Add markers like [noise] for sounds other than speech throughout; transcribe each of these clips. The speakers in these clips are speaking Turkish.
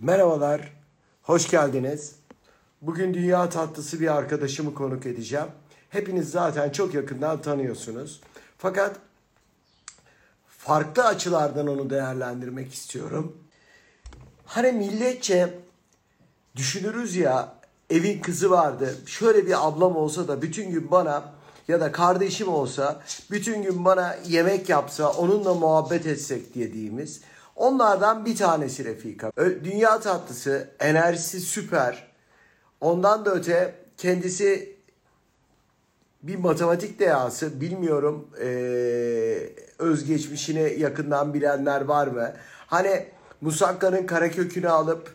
Merhabalar, hoş geldiniz. Bugün dünya tatlısı bir arkadaşımı konuk edeceğim. Hepiniz zaten çok yakından tanıyorsunuz. Fakat farklı açılardan onu değerlendirmek istiyorum. Hani milletçe düşünürüz ya evin kızı vardı. Şöyle bir ablam olsa da bütün gün bana ya da kardeşim olsa bütün gün bana yemek yapsa onunla muhabbet etsek dediğimiz onlardan bir tanesi Refika. Dünya tatlısı, enerjisi süper. Ondan da öte kendisi bir matematik dehası. Bilmiyorum eee özgeçmişini yakından bilenler var mı? Hani Musakka'nın karekökünü alıp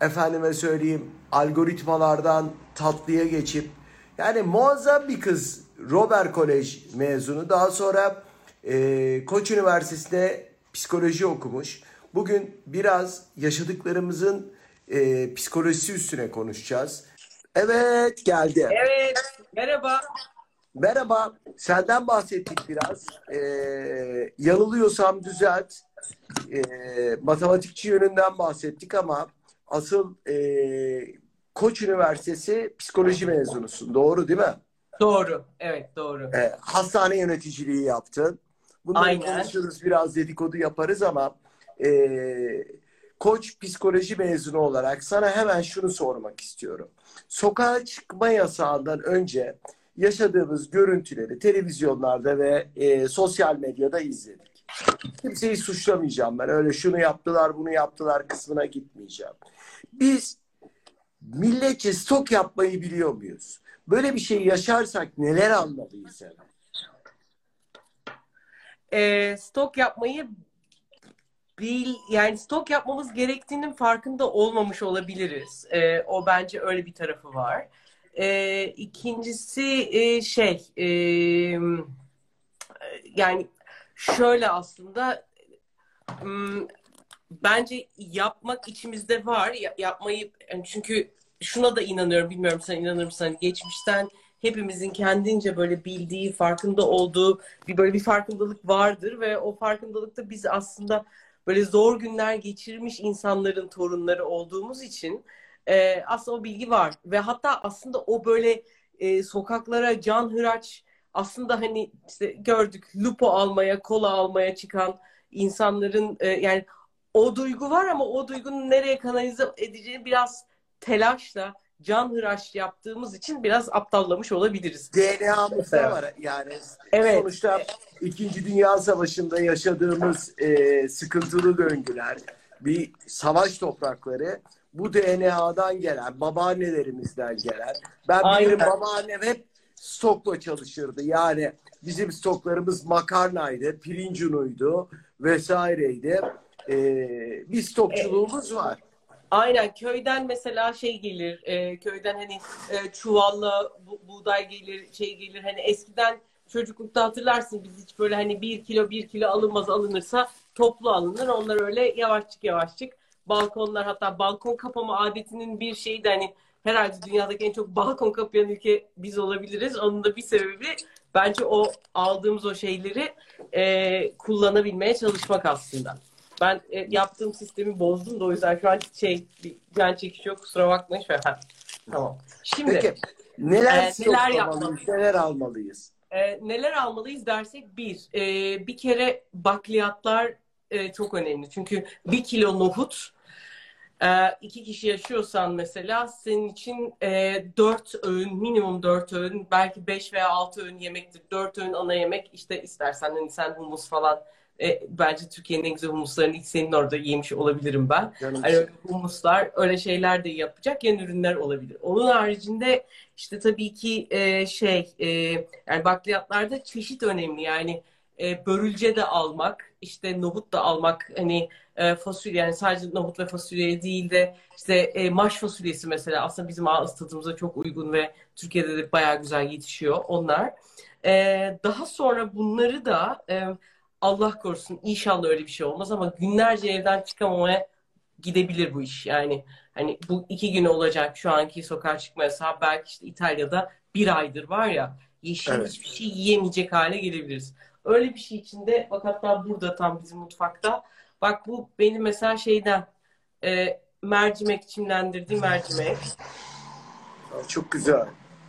efendime söyleyeyim algoritmalardan tatlıya geçip yani muazzam bir kız Robert Kolej mezunu daha sonra e, Koç Üniversitesi'nde psikoloji okumuş. Bugün biraz yaşadıklarımızın e, psikolojisi üstüne konuşacağız. Evet geldi. Evet, merhaba. Merhaba, senden bahsettik biraz. Ee, yanılıyorsam düzelt. Ee, matematikçi yönünden bahsettik ama asıl ee, Koç Üniversitesi psikoloji mezunusun. Doğru değil mi? Doğru, evet doğru. Ee, hastane yöneticiliği yaptın. Bunları Aynen. konuşuruz, biraz dedikodu yaparız ama ee, Koç psikoloji mezunu olarak sana hemen şunu sormak istiyorum. Sokağa çıkma yasağından önce yaşadığımız görüntüleri televizyonlarda ve e, sosyal medyada izledik. Kimseyi suçlamayacağım ben. Öyle şunu yaptılar, bunu yaptılar kısmına gitmeyeceğim. Biz milletçe stok yapmayı biliyor muyuz? Böyle bir şey yaşarsak neler almalıyız hemen? Ee, stok yapmayı bil, yani stok yapmamız gerektiğinin farkında olmamış olabiliriz. Ee, o bence öyle bir tarafı var. Ee, ikincisi e, şey, e, yani şöyle aslında hmm, bence yapmak içimizde var. Ya- yapmayı çünkü şuna da inanıyorum. Bilmiyorum sen inanır mısın? Hani geçmişten hepimizin kendince böyle bildiği, farkında olduğu bir böyle bir farkındalık vardır ve o farkındalıkta biz aslında böyle zor günler geçirmiş insanların torunları olduğumuz için e, aslında o bilgi var ve hatta aslında o böyle e, sokaklara can hıraç aslında hani işte gördük lupo almaya, kola almaya çıkan insanların e, yani o duygu var ama o duygunun nereye kanalize edeceğini biraz telaşla, can hıraş yaptığımız için biraz aptallamış olabiliriz. DNA'mızda var yani. Evet. Sonuçta İkinci Dünya Savaşı'nda yaşadığımız e, sıkıntılı döngüler, bir savaş toprakları bu DNA'dan gelen, babaannelerimizden gelen. Ben Aynen. babaannem hep stokla çalışırdı. Yani bizim stoklarımız makarnaydı, pirinç unuydu vesaireydi. E, bir stokçuluğumuz var. Aynen köyden mesela şey gelir, e, köyden hani e, çuvalla bu- buğday gelir, şey gelir. Hani eskiden çocuklukta hatırlarsın biz hiç böyle hani bir kilo bir kilo alınmaz alınırsa toplu alınır. Onlar öyle yavaşçık yavaşçık balkonlar hatta balkon kapama adetinin bir şeyi de hani herhalde dünyadaki en çok balkon kapayan ülke biz olabiliriz. Onun da bir sebebi bence o aldığımız o şeyleri e, kullanabilmeye çalışmak aslında. Ben e, yaptığım sistemi bozdum da o yüzden şu an şey bir can çekiş yok kusura bakmayın. Şöyle, [laughs] ha, Tamam. Şimdi Peki neler Ee, neler yapmalıyız? neler almalıyız? e, neler almalıyız dersek bir, e, bir kere bakliyatlar e, çok önemli. Çünkü bir kilo nohut e, iki kişi yaşıyorsan mesela senin için e, dört öğün, minimum dört öğün, belki beş veya altı öğün yemektir. Dört öğün ana yemek işte istersen hani sen humus falan e, bence Türkiye'nin en güzel humuslarını ilk senin orada yemiş olabilirim ben. Hani öyle humuslar, öyle şeyler de yapacak yan ürünler olabilir. Onun haricinde işte tabii ki e, şey e, yani bakliyatlarda çeşit önemli. Yani e, börülce de almak, işte nohut da almak hani e, fasulye yani sadece nohut ve fasulye değil de işte e, maş fasulyesi mesela aslında bizim ağız tadımıza çok uygun ve Türkiye'de de bayağı güzel yetişiyor onlar. E, daha sonra bunları da e, Allah korusun inşallah öyle bir şey olmaz ama günlerce evden çıkamamaya gidebilir bu iş. Yani hani bu iki gün olacak şu anki sokağa çıkma yasağı belki işte İtalya'da bir aydır var ya yeşil Evet. hiçbir şey yiyemeyecek hale gelebiliriz. Öyle bir şey içinde bak hatta burada tam bizim mutfakta bak bu benim mesela şeyden e, mercimek, çimlendirdiğim mercimek. Çok güzel.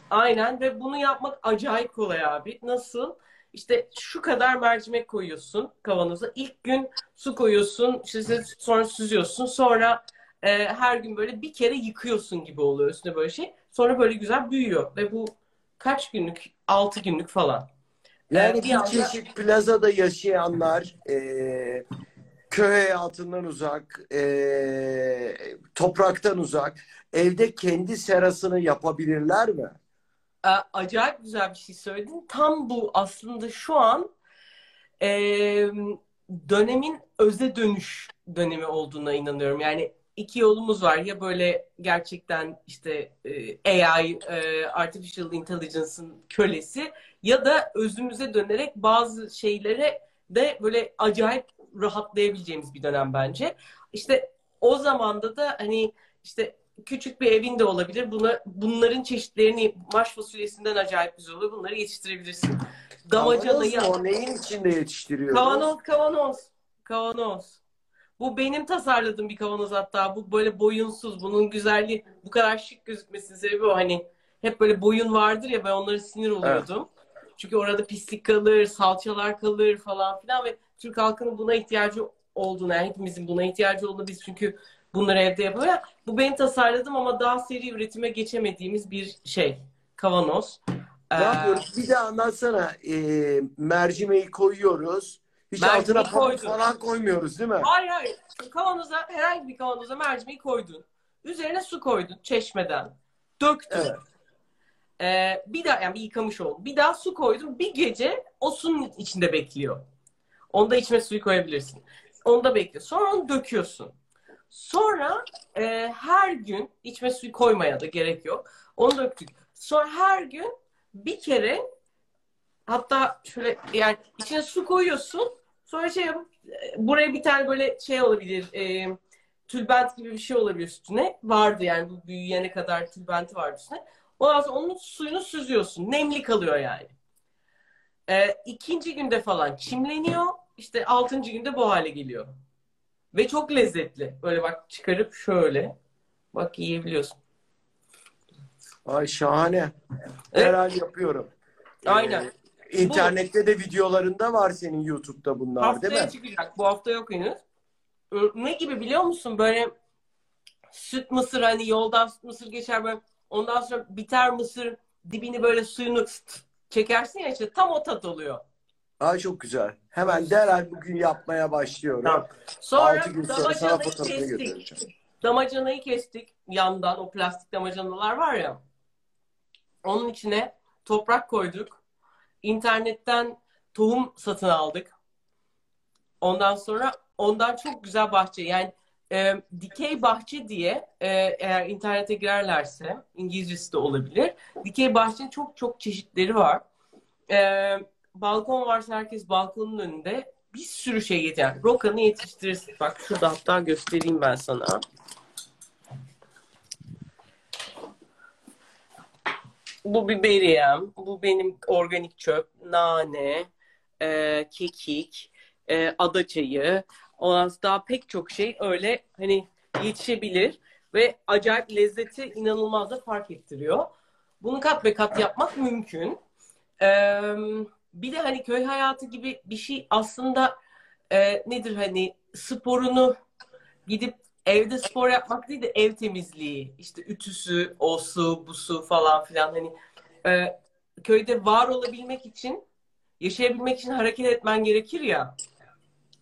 Aynen ve bunu yapmak acayip kolay abi. Nasıl? İşte şu kadar mercimek koyuyorsun kavanoza. İlk gün su koyuyorsun, işte sonra süzüyorsun. Sonra e, her gün böyle bir kere yıkıyorsun gibi oluyor üstüne böyle şey. Sonra böyle güzel büyüyor ve bu kaç günlük? 6 günlük falan. Yani Ee, bir bir anda- çeşit plazada yaşayanlar e, köy hayatından uzak, e, topraktan uzak, evde kendi serasını yapabilirler mi? E, acayip güzel bir şey söyledin. Tam bu aslında şu an e, dönemin öze dönüş dönemi olduğuna inanıyorum. Yani iki yolumuz var. Ya böyle gerçekten işte e, AI, e, Artificial Intelligence'ın kölesi ya da özümüze dönerek bazı şeylere de böyle acayip rahatlayabileceğimiz bir dönem bence. İşte o zamanda da hani işte küçük bir evin de olabilir. Buna, bunların çeşitlerini marş fasulyesinden acayip güzel oluyor. Bunları yetiştirebilirsin. Damacanayı Kavanoz mu? Neyin içinde yetiştiriyoruz? Kavanoz, kavanoz. Kavanoz. Bu benim tasarladığım bir kavanoz hatta. Bu böyle boyunsuz. Bunun güzelliği bu kadar şık gözükmesinin sebebi o. Hani hep böyle boyun vardır ya ben onlara sinir oluyordum. Çünkü orada pislik kalır, salçalar kalır falan filan ve Türk halkının buna ihtiyacı olduğunu, yani hepimizin buna ihtiyacı olduğunu biz çünkü bunları evde yapıyoruz. Bu benim tasarladığım ama daha seri üretime geçemediğimiz bir şey. Kavanoz. Ne Ee, yapıyoruz? Bir de anlatsana. E, mercimeği koyuyoruz. Hiç Mercimeği altına pamuk koydum. falan koymuyoruz değil mi? Hayır hayır. Kavanoza herhangi bir kavanoza mercimeği koydun. Üzerine su koydun çeşmeden. Döktün. Evet. Ee, bir daha yani bir yıkamış oldun. Bir daha su koydun. Bir gece o suyun içinde bekliyor. Onda içme suyu koyabilirsin. Onda bekliyor. Sonra onu döküyorsun. Sonra e, her gün içme suyu koymaya da gerek yok. Onu döktük. Sonra her gün bir kere hatta şöyle yani içine su koyuyorsun. Sonra şey yapıp e, buraya bir tane böyle şey olabilir. E, tülbent gibi bir şey olabilir üstüne. Vardı yani bu büyüyene kadar tülbenti vardı üstüne. Ondan sonra onun suyunu süzüyorsun. Nemli kalıyor yani. E, ikinci günde falan çimleniyor. İşte altıncı günde bu hale geliyor. Ve çok lezzetli. Böyle bak çıkarıp şöyle. Bak yiyebiliyorsun. Ay şahane. Evet. Herhalde yapıyorum. Aynen. Ee, internette de videolarında var senin YouTube'da bunlar değil Haftaya mi? çıkacak. Bu hafta yok henüz. Ee, Ne gibi biliyor musun? Böyle süt mısır hani yoldan süt mısır geçer böyle. Ondan sonra biter mısır dibini böyle suyunu çekersin ya işte tam o tat oluyor. Ay çok güzel. Hemen derhal bugün yapmaya başlıyorum. Tamam. Sonra gün sonra sana damacanayı fotoğrafını kestik. göndereceğim. Damacanayı kestik yandan o plastik damacanalar var ya. Onun içine toprak koyduk. İnternetten tohum satın aldık. Ondan sonra ondan çok güzel bahçe yani e, dikey bahçe diye e, eğer internete girerlerse İngilizcesi de olabilir. Dikey bahçenin çok çok çeşitleri var. E, balkon varsa herkes balkonun önünde bir sürü şey. Yani rokanı yetiştirirsin. Bak şurada hatta göstereyim ben sana. Bu biberiyem, bu benim organik çöp, nane, e, kekik, e, ada çayı, ondan daha pek çok şey öyle hani yetişebilir ve acayip lezzeti inanılmaz da fark ettiriyor. Bunu kat ve kat yapmak mümkün. Ee, bir de hani köy hayatı gibi bir şey aslında e, nedir hani sporunu gidip evde spor yapmak değil de ev temizliği işte ütüsü, o su, bu su falan filan hani e, köyde var olabilmek için yaşayabilmek için hareket etmen gerekir ya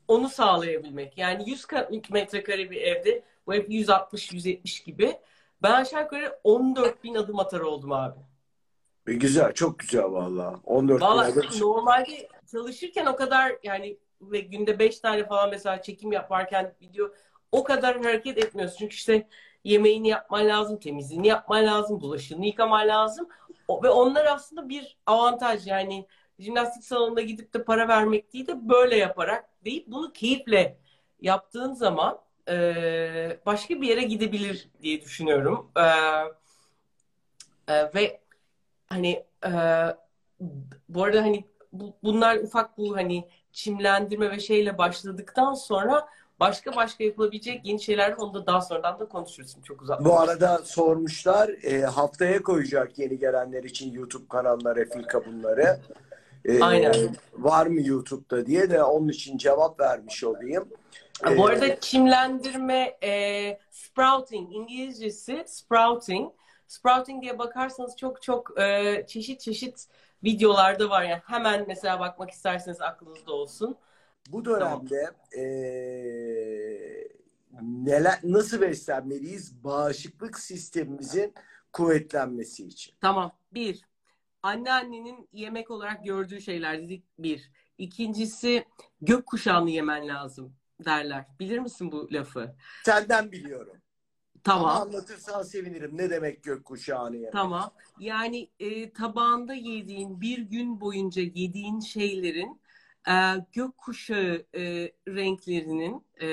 onu sağlayabilmek. Yani 100 metrekare bir evde bu ev 160-170 gibi ben aşağı yukarı 14 bin adım atar oldum abi. E, güzel, çok güzel valla. 14 Valla normalde çalışırken o kadar yani ve günde 5 tane falan mesela çekim yaparken video o kadar hareket etmiyorsun. Çünkü işte yemeğini yapman lazım, temizliğini yapman lazım, bulaşığını yıkaman lazım. O, ve onlar aslında bir avantaj yani jimnastik salonuna gidip de para vermek değil de böyle yaparak deyip bunu keyifle yaptığın zaman e, başka bir yere gidebilir diye düşünüyorum. E, e, ve hani e, bu arada hani bu, bunlar ufak bu hani çimlendirme ve şeyle başladıktan sonra Başka başka yapılabilecek yeni şeyler. Onu da daha sonradan da konuşuruz. Çok uzak. Bu arada sormuşlar e, haftaya koyacak yeni gelenler için YouTube kanalına Refika bunları. E, Aynen. Var mı YouTube'da diye de onun için cevap vermiş olayım. Bu E, arada çimlendirme e, sprouting İngilizcesi sprouting. Sprouting diye bakarsanız çok çok e, çeşit çeşit videolarda var. Yani hemen mesela bakmak isterseniz aklınızda olsun. Bu dönemde e, neler nasıl beslenmeliyiz? Bağışıklık sistemimizin kuvvetlenmesi için. Tamam. Bir, anneannenin yemek olarak gördüğü şeyler dedik. Bir. İkincisi gökkuşağını yemen lazım derler. Bilir misin bu lafı? Senden biliyorum. Ama Tamam. anlatırsan sevinirim. Ne demek gökkuşağını yemek? Tamam. Yani e, tabağında yediğin, bir gün boyunca yediğin şeylerin e, gökkuşağı e, renklerinin e,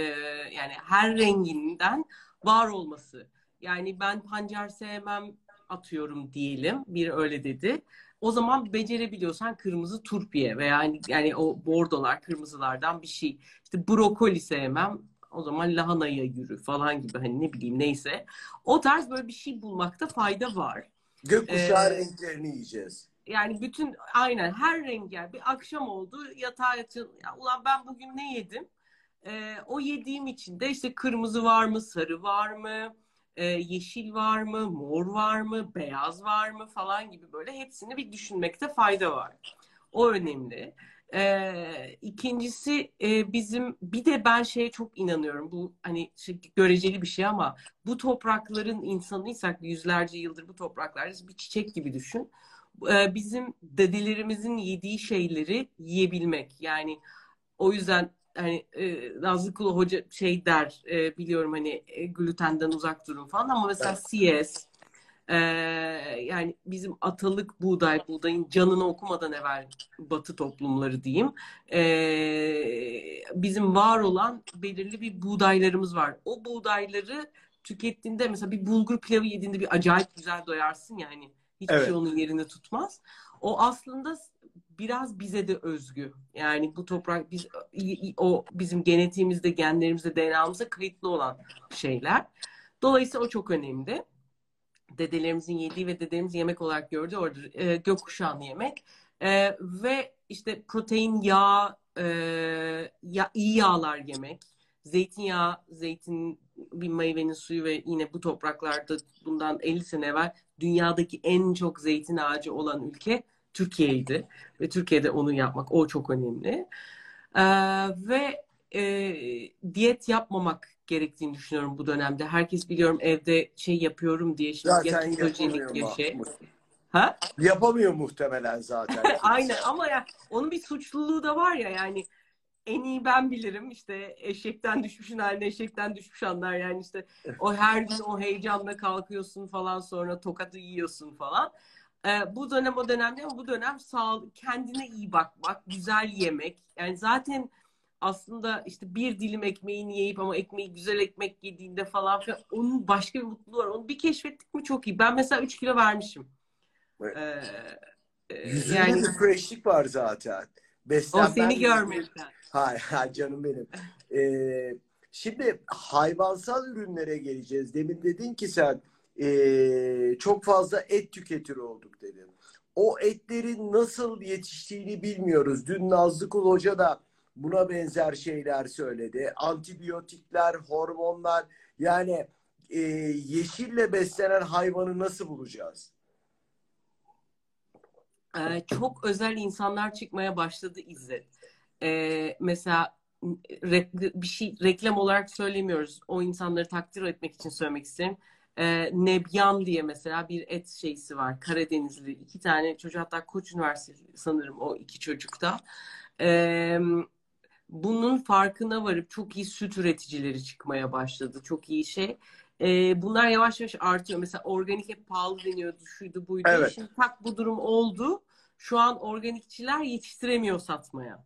yani her renginden var olması. Yani ben pancar sevmem atıyorum diyelim. Bir öyle dedi. O zaman becerebiliyorsan kırmızı turpiye veya yani, yani o bordolar, kırmızılardan bir şey. İşte brokoli sevmem. O zaman lahanaya yürü falan gibi hani ne bileyim neyse. O tarz böyle bir şey bulmakta fayda var. Gökkuşağı Ee, renklerini yiyeceğiz. Yani bütün aynen her renk yani bir akşam oldu yatağa yatın. Ya, ulan ben bugün ne yedim? Ee, o yediğim için de işte kırmızı var mı, sarı var mı, e, yeşil var mı, mor var mı, beyaz var mı falan gibi böyle hepsini bir düşünmekte fayda var. O önemli. Ee, ikincisi e, bizim bir de ben şeye çok inanıyorum. Bu hani şey, göreceli bir şey ama bu toprakların insanıysak yüzlerce yıldır bu topraklarda bir çiçek gibi düşün. Ee, bizim dedelerimizin yediği şeyleri yiyebilmek. Yani o yüzden hani e, Nazlı Kulu Hoca şey der e, biliyorum hani e, glutenden uzak durun falan ama mesela CS e, yani bizim atalık buğday, buğdayın canını okumadan evvel batı toplumları diyeyim. e, bizim var olan belirli bir buğdaylarımız var. O buğdayları tükettiğinde mesela bir bulgur pilavı yediğinde bir acayip güzel doyarsın yani. Hiçbir Evet. şey onun yerini tutmaz. O aslında biraz bize de özgü. Yani bu toprak biz o bizim genetiğimizde, genlerimizde, DNA'mızda kayıtlı olan şeyler. Dolayısıyla o çok önemli. Dedelerimizin yediği ve dedelerimizin yemek olarak gördüğü orada e, gökkuşağını yemek. E, ve işte protein, yağ, e, ya, iyi yağlar yemek. Zeytinyağı, zeytin bir meyvenin suyu ve yine bu topraklarda bundan 50 sene evvel dünyadaki en çok zeytin ağacı olan ülke Türkiye'ydi. Ve Türkiye'de onu yapmak o çok önemli. Ee, ve e, diyet yapmamak gerektiğini düşünüyorum bu dönemde. Herkes biliyorum evde şey yapıyorum diye şimdi Zaten yapamıyor mu? şey. Ha? Yapamıyor muhtemelen zaten. [laughs] Aynen ama ya onun bir suçluluğu da var ya yani en iyi ben bilirim işte eşekten düşmüşün haline eşekten düşmüş anlar yani işte o her gün o heyecanla kalkıyorsun falan sonra tokadı yiyorsun falan. Ee, bu dönem o dönem değil ama bu dönem sağ kendine iyi bakmak, güzel yemek. Yani zaten aslında işte bir dilim ekmeğini yiyip ama ekmeği güzel ekmek yediğinde falan filan onun başka bir mutluluğu var. Onu bir keşfettik mi çok iyi. Ben mesela 3 kilo vermişim. Evet. Ee, e, Yüzünde yani bir freshlik var zaten. o Beslenmen seni görmekten. Hayır, hayır canım benim. Ee, şimdi hayvansal ürünlere geleceğiz. Demin dedin ki sen ee, çok fazla et tüketir olduk dedin. O etlerin nasıl yetiştiğini bilmiyoruz. Dün Nazlı Kul Hoca da buna benzer şeyler söyledi. Antibiyotikler, hormonlar yani ee, yeşille beslenen hayvanı nasıl bulacağız? Ee, çok özel insanlar çıkmaya başladı İzzet. Ee, mesela re- bir şey reklam olarak söylemiyoruz. O insanları takdir etmek için söylemek isterim. Ee, Nebyan diye mesela bir et şeysi var. Karadenizli. iki tane çocuk hatta Koç Üniversitesi sanırım o iki çocukta. Ee, bunun farkına varıp çok iyi süt üreticileri çıkmaya başladı. Çok iyi şey. Ee, bunlar yavaş yavaş artıyor. Mesela organik hep pahalı deniyordu, şuydu buydu. Evet. Şimdi tak bu durum oldu. Şu an organikçiler yetiştiremiyor satmaya.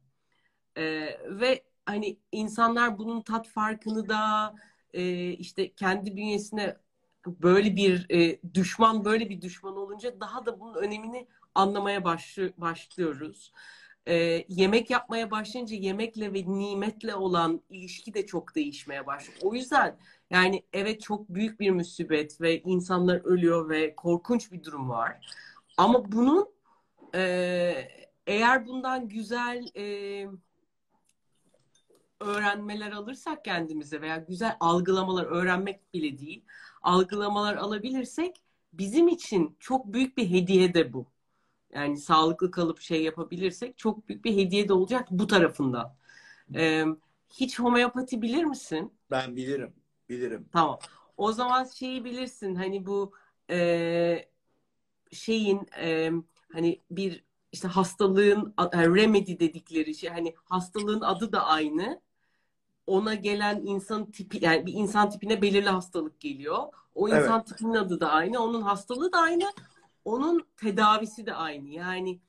Ee, ve hani insanlar bunun tat farkını da e, işte kendi bünyesine böyle bir e, düşman böyle bir düşman olunca daha da bunun önemini anlamaya başlı- başlıyoruz. E, yemek yapmaya başlayınca yemekle ve nimetle olan ilişki de çok değişmeye başlıyor. O yüzden yani evet çok büyük bir musibet ve insanlar ölüyor ve korkunç bir durum var. Ama bunun e, eğer bundan güzel e, öğrenmeler alırsak kendimize veya güzel algılamalar öğrenmek bile değil, algılamalar alabilirsek bizim için çok büyük bir hediye de bu. Yani sağlıklı kalıp şey yapabilirsek çok büyük bir hediye de olacak bu tarafından. Ee, hiç homeopati bilir misin? Ben bilirim, bilirim. Tamam. O zaman şeyi bilirsin hani bu e, şeyin e, hani bir işte hastalığın remedy dedikleri şey hani hastalığın adı da aynı. Ona gelen insan tipi yani bir insan tipine belirli hastalık geliyor. O insan evet. tipinin adı da aynı. Onun hastalığı da aynı. Onun tedavisi de aynı. Yani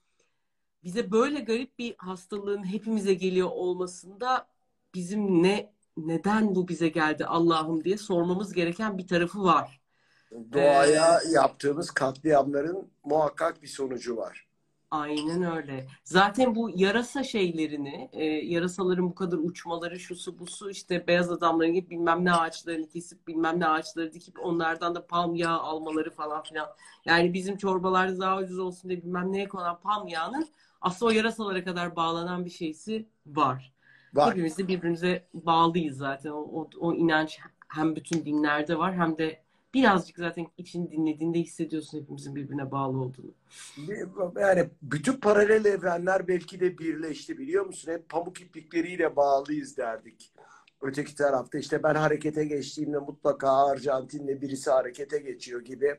bize böyle garip bir hastalığın hepimize geliyor olmasında bizim ne neden bu bize geldi Allah'ım diye sormamız gereken bir tarafı var. Doğaya ee, yaptığımız katliamların muhakkak bir sonucu var. Aynen öyle. Zaten bu yarasa şeylerini, e, yarasaların bu kadar uçmaları, şusu busu işte beyaz adamların gibi bilmem ne ağaçlarını kesip bilmem ne ağaçları dikip onlardan da palm yağı almaları falan filan. Yani bizim çorbalarda daha ucuz olsun diye bilmem neye konan palm yağının aslında o yarasalara kadar bağlanan bir şeysi var. Var. Hepimiz de birbirimize bağlıyız zaten. O, o, o inanç hem bütün dinlerde var hem de birazcık zaten içini dinlediğinde hissediyorsun hepimizin birbirine bağlı olduğunu. Yani bütün paralel evrenler belki de birleşti biliyor musun? Hep pamuk iplikleriyle bağlıyız derdik. Öteki tarafta işte ben harekete geçtiğimde mutlaka Arjantin'le birisi harekete geçiyor gibi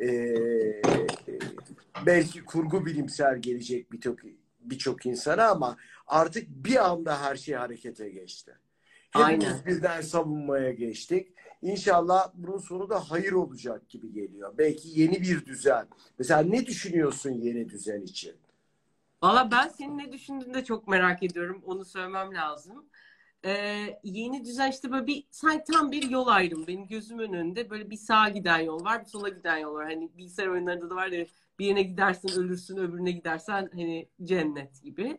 ee, belki kurgu bilimsel gelecek birçok birçok insana ama artık bir anda her şey harekete geçti. Hepimiz Aynen. birden savunmaya geçtik. İnşallah bunun sonu da hayır olacak gibi geliyor. Belki yeni bir düzen. Mesela ne düşünüyorsun yeni düzen için? Valla ben senin ne düşündüğünü de çok merak ediyorum. Onu söylemem lazım. Ee, yeni düzen işte böyle bir sanki tam bir yol ayrımı. Benim gözümün önünde böyle bir sağa giden yol var, bir sola giden yol var. Hani bilgisayar oyunlarında da var ya birine gidersin ölürsün, öbürüne gidersen hani cennet gibi.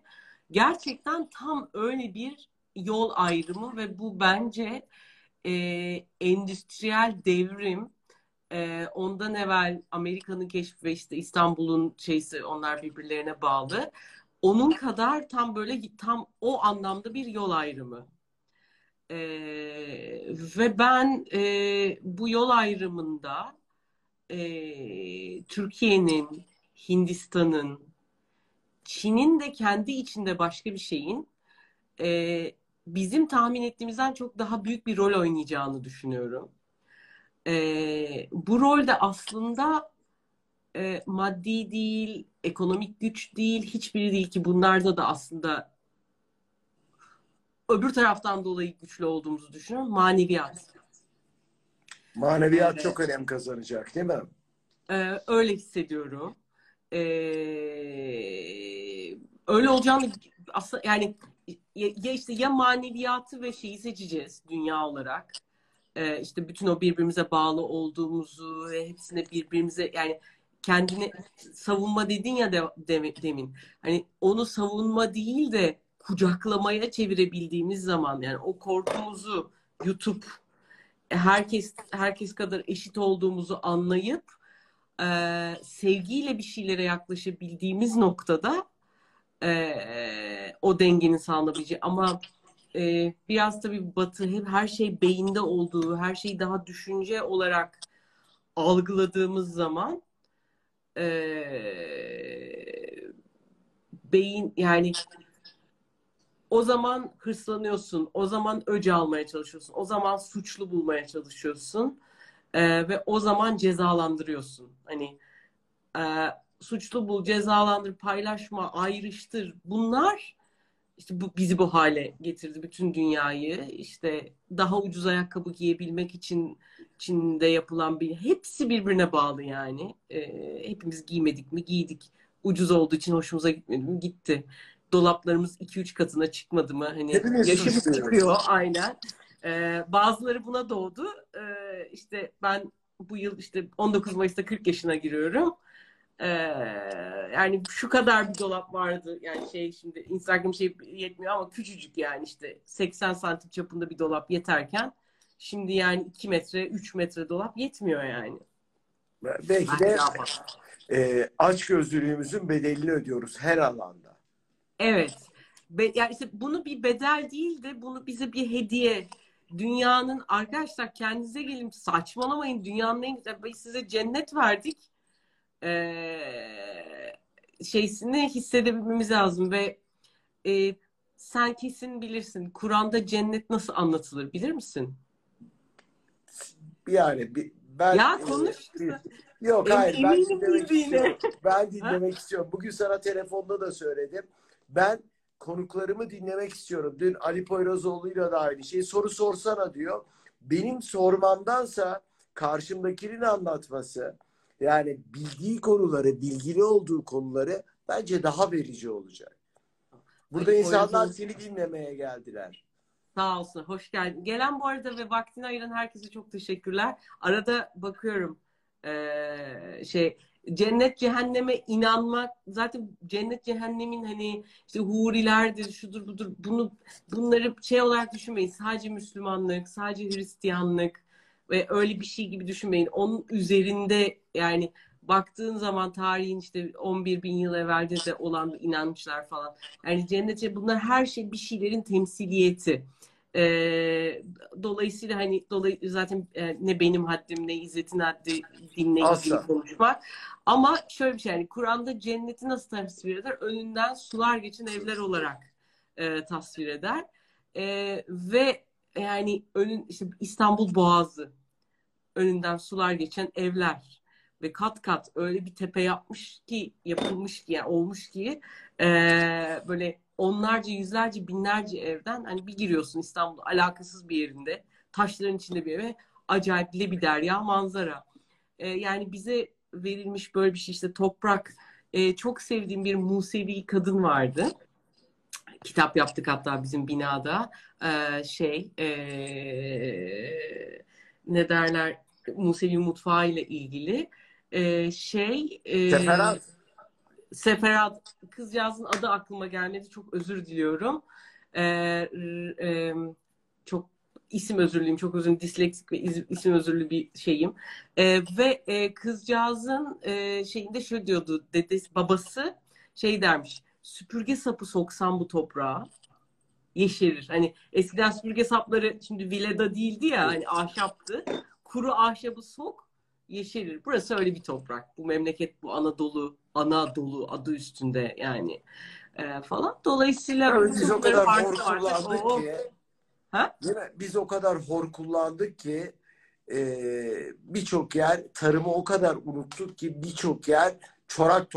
Gerçekten tam öyle bir yol ayrımı ve bu bence e, endüstriyel devrim e, ondan evvel Amerika'nın keşfi ve işte İstanbul'un şeysi onlar birbirlerine bağlı. Onun kadar tam böyle tam o anlamda bir yol ayrımı. E, ve ben e, bu yol ayrımında e, Türkiye'nin, Hindistan'ın, Çin'in de kendi içinde başka bir şeyin e, bizim tahmin ettiğimizden çok daha büyük bir rol oynayacağını düşünüyorum. E, bu rolde aslında e, maddi değil, ekonomik güç değil, hiçbiri değil ki bunlarda da aslında öbür taraftan dolayı güçlü olduğumuzu düşünüyorum. Maneviyat. Maneviyat çok önem kazanacak değil mi? Ee, öyle hissediyorum. Ee, öyle olacağını aslında yani ya, ya işte ya maneviyatı ve şeyi seçeceğiz dünya olarak. Ee, işte bütün o birbirimize bağlı olduğumuzu ve hepsine birbirimize yani kendini savunma dedin ya de, de, demin. Hani onu savunma değil de kucaklamaya çevirebildiğimiz zaman yani o korkumuzu yutup herkes herkes kadar eşit olduğumuzu anlayıp e, sevgiyle bir şeylere yaklaşabildiğimiz noktada e, o dengenin sağlanabileceği ama e, biraz tabii batı hep her şey beyinde olduğu, her şeyi daha düşünce olarak algıladığımız zaman e, beyin yani o zaman hırslanıyorsun, o zaman öce almaya çalışıyorsun, o zaman suçlu bulmaya çalışıyorsun e, ve o zaman cezalandırıyorsun. Hani e, suçlu bul, cezalandır, paylaşma, ayrıştır. Bunlar işte bu bizi bu hale getirdi bütün dünyayı. İşte daha ucuz ayakkabı giyebilmek için Çin'de yapılan bir hepsi birbirine bağlı yani. E, hepimiz giymedik mi? Giydik. Ucuz olduğu için hoşumuza gitmedi mi? Gitti. Dolaplarımız 2-3 katına çıkmadı mı? Hani Hepimiz yaşımız çıkıyor aynen. Ee, bazıları buna doğdu. Ee, işte ben bu yıl işte 19 Mayıs'ta 40 yaşına giriyorum. Ee, yani şu kadar bir dolap vardı. Yani şey şimdi Instagram şey yetmiyor ama küçücük yani işte 80 santim çapında bir dolap yeterken şimdi yani 2 metre 3 metre dolap yetmiyor yani. Belki de e, açgözlülüğümüzün bedelini ödüyoruz her alanda. Evet. Be, yani işte bunu bir bedel değil de bunu bize bir hediye. Dünyanın arkadaşlar kendinize gelin saçmalamayın. Dünyanın en güzel size cennet verdik. Şeysini hissedebilmemiz lazım ve e, sen kesin bilirsin. Kur'an'da cennet nasıl anlatılır bilir misin? Yani ben ya konuş. E, [laughs] yok hayır ben dinlemek istiyorum. Ben [laughs] dinlemek istiyorum. Bugün sana telefonda da söyledim. Ben konuklarımı dinlemek istiyorum. Dün Ali Poyrazoğlu'yla da aynı şey. Soru sorsana diyor. Benim sormamdansa karşımdakinin anlatması yani bildiği konuları, bilgili olduğu konuları bence daha verici olacak. Burada Ali insanlar Poyrazoğlu... seni dinlemeye geldiler. Sağ olsun. Hoş geldin. Gelen bu arada ve vaktini ayıran herkese çok teşekkürler. Arada bakıyorum ee, şey cennet cehenneme inanmak zaten cennet cehennemin hani işte hurilerdir şudur budur bunu bunları şey olarak düşünmeyin sadece Müslümanlık sadece Hristiyanlık ve öyle bir şey gibi düşünmeyin onun üzerinde yani baktığın zaman tarihin işte 11 bin yıl evvelde de olan inanmışlar falan yani cennete bunlar her şey bir şeylerin temsiliyeti e, dolayısıyla hani dolay zaten e, ne benim haddim ne İzzet'in haddi dinle ilgili konuşmak. Ama şöyle bir şey yani Kur'an'da cenneti nasıl tasvir eder? Önünden sular geçen evler olarak e, tasvir eder. E, ve yani önün işte İstanbul Boğazı önünden sular geçen evler ve kat kat öyle bir tepe yapmış ki yapılmış ki yani olmuş ki e, böyle onlarca, yüzlerce, binlerce evden hani bir giriyorsun İstanbul'da alakasız bir yerinde. Taşların içinde bir eve acayip bir derya manzara. Ee, yani bize verilmiş böyle bir şey işte toprak. Ee, çok sevdiğim bir Musevi kadın vardı. Kitap yaptık hatta bizim binada. Ee, şey ee, ne derler Musevi mutfağı ile ilgili. Ee, şey e, Seferat Seferat kızcağızın adı aklıma gelmedi. Çok özür diliyorum. Ee, e, çok isim özürlüyüm. Çok özür disleksik ve isim özürlü bir şeyim. Ee, ve e, kızcağızın e, şeyinde şöyle diyordu. Dedesi, babası şey dermiş. Süpürge sapı soksam bu toprağa yeşerir. Hani eskiden süpürge sapları şimdi vileda değildi ya hani ahşaptı. Kuru ahşabı sok yeşerir. Burası öyle bir toprak. Bu memleket bu Anadolu Anadolu adı üstünde yani e, falan. Dolayısıyla evet, biz o kadar hor kullandık o... ki ha? Yine biz o kadar hor kullandık ki e, birçok yer tarımı o kadar unuttuk ki birçok yer çorak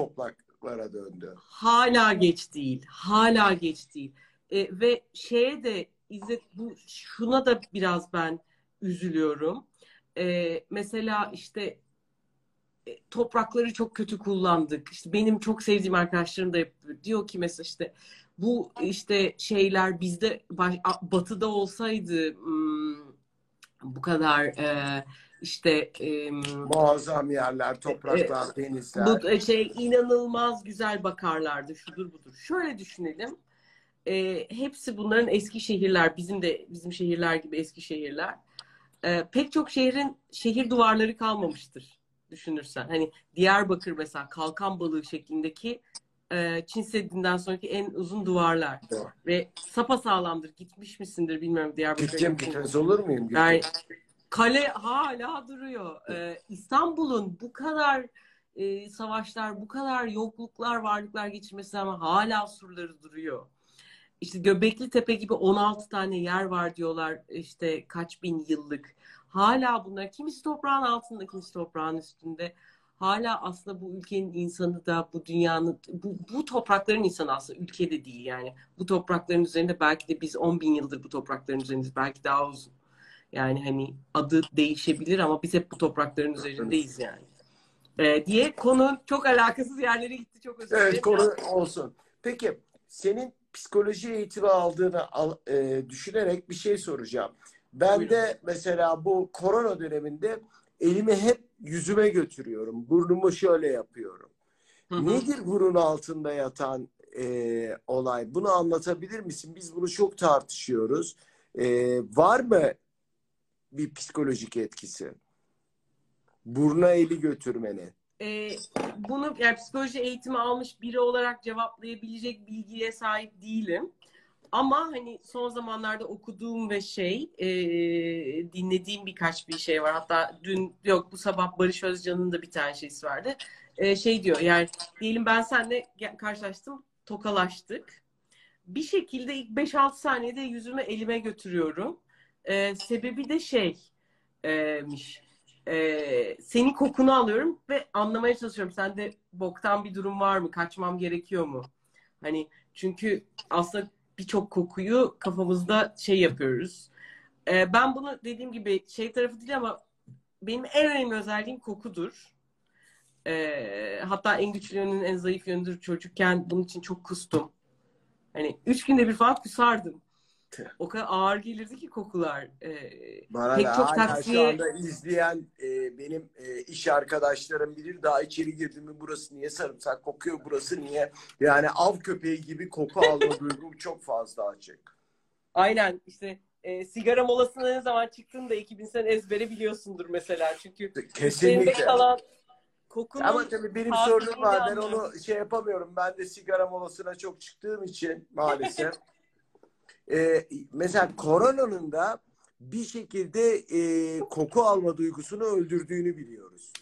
topraklara döndü. Hala geç değil. Hala geç değil. E, ve şeye de İzzet bu şuna da biraz ben üzülüyorum. E, mesela işte e, toprakları çok kötü kullandık. İşte benim çok sevdiğim arkadaşlarım da yapıyor. Diyor ki mesela işte bu işte şeyler bizde baş, batıda olsaydı hmm, bu kadar e, işte e, muazzam yerler, topraklar, e, denizler. Bu şey inanılmaz güzel bakarlardı. Şudur budur. Şöyle düşünelim. E, hepsi bunların eski şehirler. Bizim de bizim şehirler gibi eski şehirler. E, pek çok şehrin şehir duvarları kalmamıştır düşünürsen. Hani Diyarbakır mesela kalkan balığı şeklindeki e, Çin Seddi'nden sonraki en uzun duvarlar. Evet. Ve sapa sağlamdır. Gitmiş misindir bilmiyorum Diyarbakır'a. Gittim gitmez olur muyum? Yani, kale hala duruyor. Ee, İstanbul'un bu kadar e, savaşlar, bu kadar yokluklar, varlıklar geçirmesi ama hala surları duruyor. İşte Göbekli Tepe gibi 16 tane yer var diyorlar işte kaç bin yıllık. Hala bunlar kimisi toprağın altında, kimisi toprağın üstünde. Hala aslında bu ülkenin insanı da bu dünyanın, bu, bu toprakların insanı aslında ülkede değil yani. Bu toprakların üzerinde belki de biz 10 bin yıldır bu toprakların üzerindeyiz. Belki daha uzun. Yani hani adı değişebilir ama biz hep bu toprakların üzerindeyiz yani. Ee, diye konu çok alakasız yerlere gitti. Çok özür dilerim. Evet konu olsun. Peki senin psikoloji eğitimi aldığını al, e, düşünerek bir şey soracağım. Ben Buyurun. de mesela bu korona döneminde elimi hep yüzüme götürüyorum. Burnumu şöyle yapıyorum. Hı hı. Nedir bunun altında yatan e, olay? Bunu anlatabilir misin? Biz bunu çok tartışıyoruz. E, var mı bir psikolojik etkisi? Buruna eli götürmenin. Ee, bunu yani psikoloji eğitimi almış biri olarak cevaplayabilecek bilgiye sahip değilim. Ama hani son zamanlarda okuduğum ve şey e, dinlediğim birkaç bir şey var. Hatta dün yok bu sabah Barış Özcan'ın da bir tane şeysi vardı. E, şey diyor yani diyelim ben seninle karşılaştım tokalaştık. Bir şekilde ilk 5-6 saniyede yüzümü elime götürüyorum. E, sebebi de şey e, miş. E, senin kokunu alıyorum ve anlamaya çalışıyorum. Sende boktan bir durum var mı? Kaçmam gerekiyor mu? Hani çünkü aslında birçok kokuyu kafamızda şey yapıyoruz. Ee, ben bunu dediğim gibi şey tarafı değil ama benim en önemli özelliğim kokudur. Ee, hatta en güçlü yönünün en zayıf yönüdür. Çocukken bunun için çok kustum. Hani üç günde bir falan kusardım. O kadar ağır gelirdi ki kokular. Ee, Bana Pek çok taksiye- şu anda izleyen e, benim e, iş arkadaşlarım bilir daha içeri girdim mi burası niye sarımsak kokuyor burası niye yani av köpeği gibi koku alma [laughs] duygum çok fazla açık. aynen işte e, sigara molasına ne zaman çıktığını da 2000 sen ezbere biliyorsundur mesela. Çünkü Kesinlikle. kalan kokunun Ama tabii benim sorunum var. Ben onu şey yapamıyorum. Ben de sigara molasına çok çıktığım için maalesef. [laughs] Ee, mesela koronanın da bir şekilde e, koku alma duygusunu öldürdüğünü biliyoruz.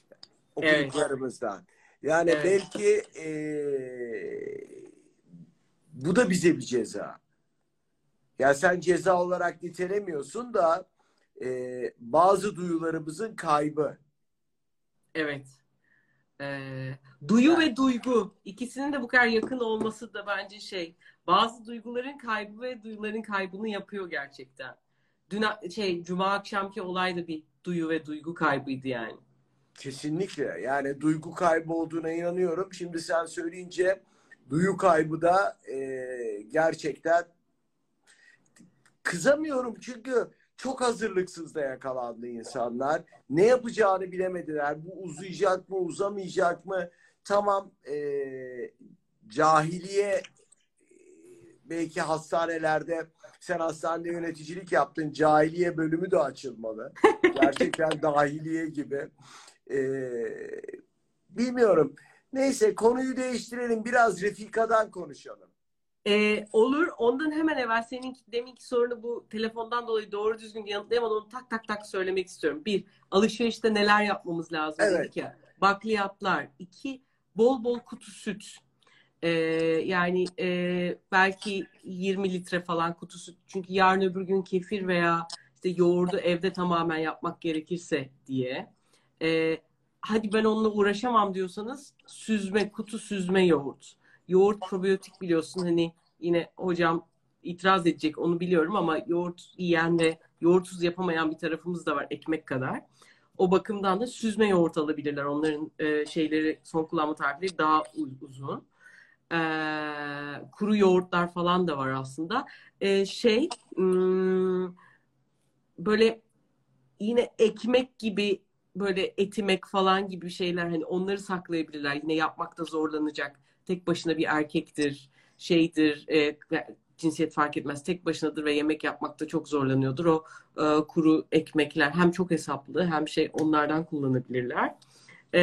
Okuduklarımızdan. Yani Evet. belki e, bu da bize bir ceza. Ya sen ceza olarak nitelemiyorsun da e, bazı duyularımızın kaybı. Evet. Ee, duyu ve duygu ikisinin de bu kadar yakın olması da bence şey bazı duyguların kaybı ve duyuların kaybını yapıyor gerçekten. Dün şey cuma akşamki olay da bir duyu ve duygu kaybıydı yani. Kesinlikle. Yani duygu kaybı olduğuna inanıyorum. Şimdi sen söyleyince duyu kaybı da e, gerçekten kızamıyorum çünkü çok hazırlıksız da yakalandı insanlar. Ne yapacağını bilemediler. Bu uzayacak mı, uzamayacak mı? Tamam e, cahiliye belki hastanelerde sen hastanede yöneticilik yaptın. Cahiliye bölümü de açılmalı. [laughs] Gerçekten dahiliye gibi. Ee, bilmiyorum. Neyse konuyu değiştirelim. Biraz Refika'dan konuşalım. Ee, olur. Ondan hemen evvel senin deminki sorunu bu telefondan dolayı doğru düzgün yanıtlayamadım. Onu tak tak tak söylemek istiyorum. Bir, alışverişte neler yapmamız lazım Evet. dedik ya. Bakliyatlar. İki, bol bol kutu süt. Ee, yani e, belki 20 litre falan kutu süt. Çünkü yarın öbür gün kefir veya işte yoğurdu evde tamamen yapmak gerekirse diye. Ee, hadi ben onunla uğraşamam diyorsanız süzme, kutu süzme yoğurt. Yoğurt probiyotik biliyorsun hani yine hocam itiraz edecek onu biliyorum ama yoğurt yiyen ve yoğurtsuz yapamayan bir tarafımız da var ekmek kadar. O bakımdan da süzme yoğurt alabilirler. Onların e, şeyleri son kullanma tarihleri daha uzun. E, kuru yoğurtlar falan da var aslında. E, şey böyle yine ekmek gibi böyle etimek falan gibi şeyler hani onları saklayabilirler. Yine yapmakta zorlanacak. Tek başına bir erkektir, şeydir, e, cinsiyet fark etmez. Tek başınadır ve yemek yapmakta çok zorlanıyordur. O e, kuru ekmekler hem çok hesaplı hem şey onlardan kullanabilirler. E,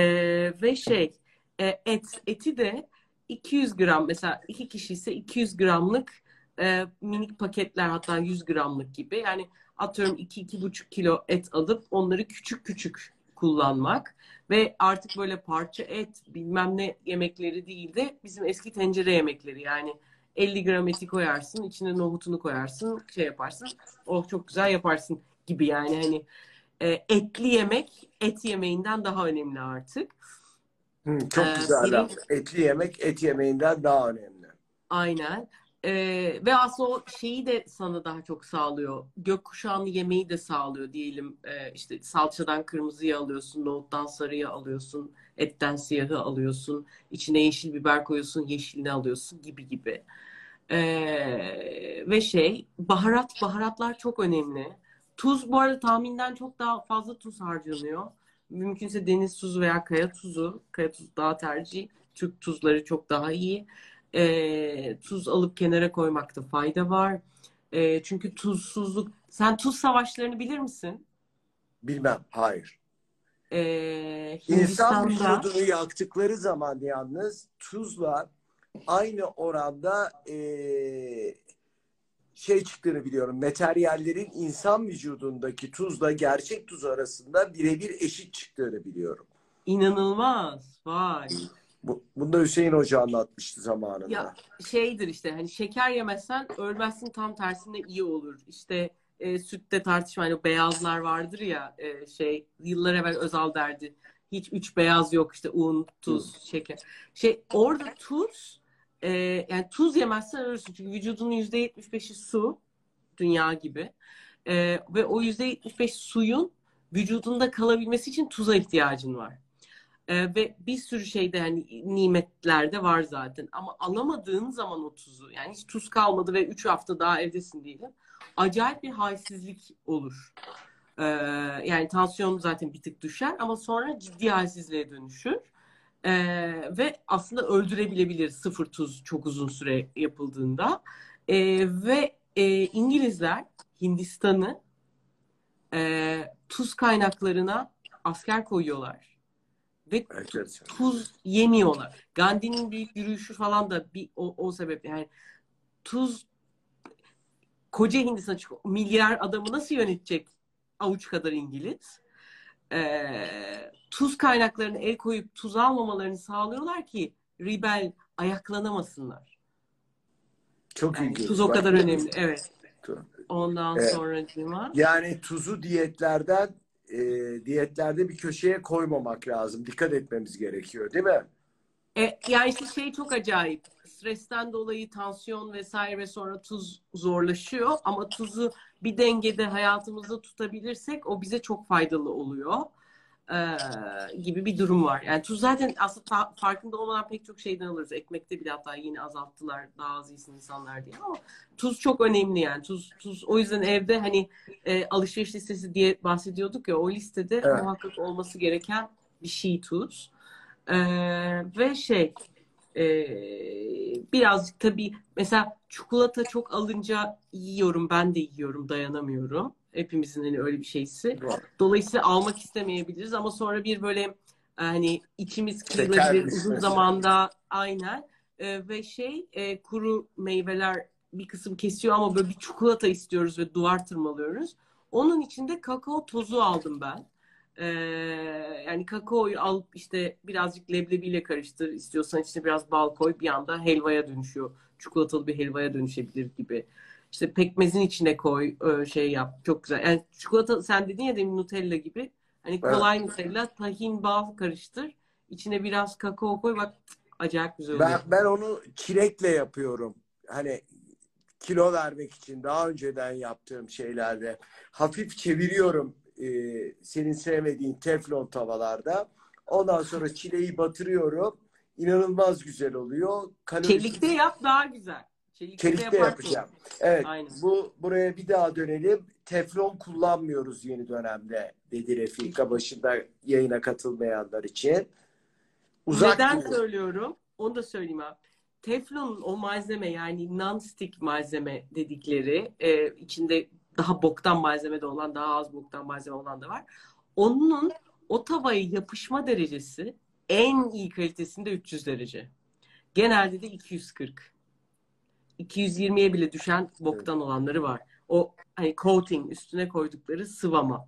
ve şey e, et eti de 200 gram mesela iki kişi ise 200 gramlık e, minik paketler hatta 100 gramlık gibi. Yani atıyorum 2-2,5 kilo et alıp onları küçük küçük kullanmak ve artık böyle parça et bilmem ne yemekleri değil de bizim eski tencere yemekleri. Yani 50 gram eti koyarsın içine nohutunu koyarsın şey yaparsın oh çok güzel yaparsın gibi yani. Hani e, etli yemek et yemeğinden daha önemli artık. Hı, çok Ee, güzel laf. Etli yemek et yemeğinden daha önemli. Aynen. Ee, ve aslında o şeyi de sana daha çok sağlıyor. Gökkuşağını yemeği de sağlıyor diyelim. Ee, işte salçadan kırmızıyı alıyorsun, nohuttan sarıyı alıyorsun, etten siyahı alıyorsun, içine yeşil biber koyuyorsun, yeşilini alıyorsun gibi gibi. Ee, ve şey baharat, baharatlar çok önemli. Tuz bu arada tahminden çok daha fazla tuz harcanıyor. Mümkünse deniz tuzu veya kaya tuzu, kaya tuzu daha tercih. Türk tuzları çok daha iyi. E, tuz alıp kenara koymakta fayda var. E, çünkü tuzsuzluk... Sen tuz savaşlarını bilir misin? Bilmem. Hayır. E, İnsan vücudunu yaktıkları zaman yalnız tuzla aynı oranda eee, şey çıktığını biliyorum. Materyallerin insan vücudundaki tuzla gerçek tuz arasında birebir eşit çıktığını biliyorum. İnanılmaz. Vay. Bu, bunu da Hüseyin Hoca anlatmıştı zamanında. Ya şeydir işte hani şeker yemezsen ölmezsin tam tersine iyi olur. İşte e, sütte tartışma hani beyazlar vardır ya e, şey yıllar evvel Özal derdi. Hiç üç beyaz yok işte un, tuz, şeker. Şey orada tuz e, yani tuz yemezsen ölürsün. Çünkü vücudunun yüzde yetmiş beşi su. Dünya gibi. E, ve o yüzde yetmiş beş suyun vücudunda kalabilmesi için tuza ihtiyacın var. Ee, ve bir sürü şeyde hani nimetlerde var zaten. Ama alamadığın zaman o tuzu yani hiç tuz kalmadı ve 3 hafta daha evdesin diyelim. Acayip bir halsizlik olur. Ee, yani tansiyon zaten bir tık düşer ama sonra ciddi halsizliğe dönüşür. Ee, ve aslında öldürebilebilir sıfır tuz çok uzun süre yapıldığında. Ee, ve e, İngilizler Hindistan'ı e, tuz kaynaklarına asker koyuyorlar ve tuz yemiyorlar. Gandhi'nin büyük yürüyüşü falan da bir o, o sebeple yani tuz koca Hindistan milyar adamı nasıl yönetecek avuç kadar İngiliz? Ee, tuz kaynaklarına el koyup tuz almamalarını sağlıyorlar ki rebel ayaklanamasınlar. Çok Yani ilginç. tuz o Bak- kadar önemli. Evet. Ondan Evet. sonra cima. Yani tuzu diyetlerden e, diyetlerde bir köşeye koymamak lazım. Dikkat etmemiz gerekiyor değil mi? E, yani işte şey çok acayip. Stresten dolayı tansiyon vesaire ve sonra tuz zorlaşıyor. Ama tuzu bir dengede hayatımızda tutabilirsek o bize çok faydalı oluyor. Ee, gibi bir durum var. Yani tuz zaten aslında farkında olmadan pek çok şeyden alırız. Ekmekte bile hatta yine azalttılar daha az yesin insanlar diye ama tuz çok önemli yani. Tuz tuz o yüzden evde hani e, alışveriş listesi diye bahsediyorduk ya o listede Evet. muhakkak olması gereken bir şey tuz. Ee, ve şey e, birazcık tabii mesela çikolata çok alınca yiyorum ben de yiyorum dayanamıyorum. Hepimizin hani öyle bir şeysi. Dolayısıyla almak istemeyebiliriz ama sonra bir böyle e, hani içimiz kırılabilir uzun düşmesi. zamanda aynen E, ve şey e, kuru meyveler bir kısım kesiyor ama böyle bir çikolata istiyoruz ve duvar tırmalıyoruz. Onun içinde kakao tozu aldım ben. E, yani kakaoyu alıp işte birazcık leblebiyle karıştır. istiyorsan içine biraz bal koy bir anda helvaya dönüşüyor. Çikolatalı bir helvaya dönüşebilir gibi. İşte pekmezin içine koy, şey yap. Çok güzel. Yani çikolata sen dedin ya demin Nutella gibi. Hani kolay Nutella, tahin, bal karıştır. İçine biraz kakao koy. Bak acayip güzel oluyor. Ben, ben onu çilekle yapıyorum. Hani kilo vermek için daha önceden yaptığım şeylerde hafif çeviriyorum e, senin sevmediğin teflon tavalarda. Ondan sonra çileği batırıyorum. İnanılmaz güzel oluyor. Kalorisi- Çelikte yap daha güzel. Çelikte, Çelikte yapacağım. Evet. Aynen. Bu buraya bir daha dönelim. Teflon kullanmıyoruz yeni dönemde dedi Refika başında yayına katılmayanlar için. Uzak Neden durun. söylüyorum? Onu da söyleyeyim abi. Teflonun o malzeme yani non-stick malzeme dedikleri e, içinde daha boktan malzeme de olan daha az boktan malzeme olan da var. Onun o tavaya yapışma derecesi en iyi kalitesinde 300 derece. Genelde de 240. 220'ye bile düşen boktan olanları var. O hani coating üstüne koydukları sıvama.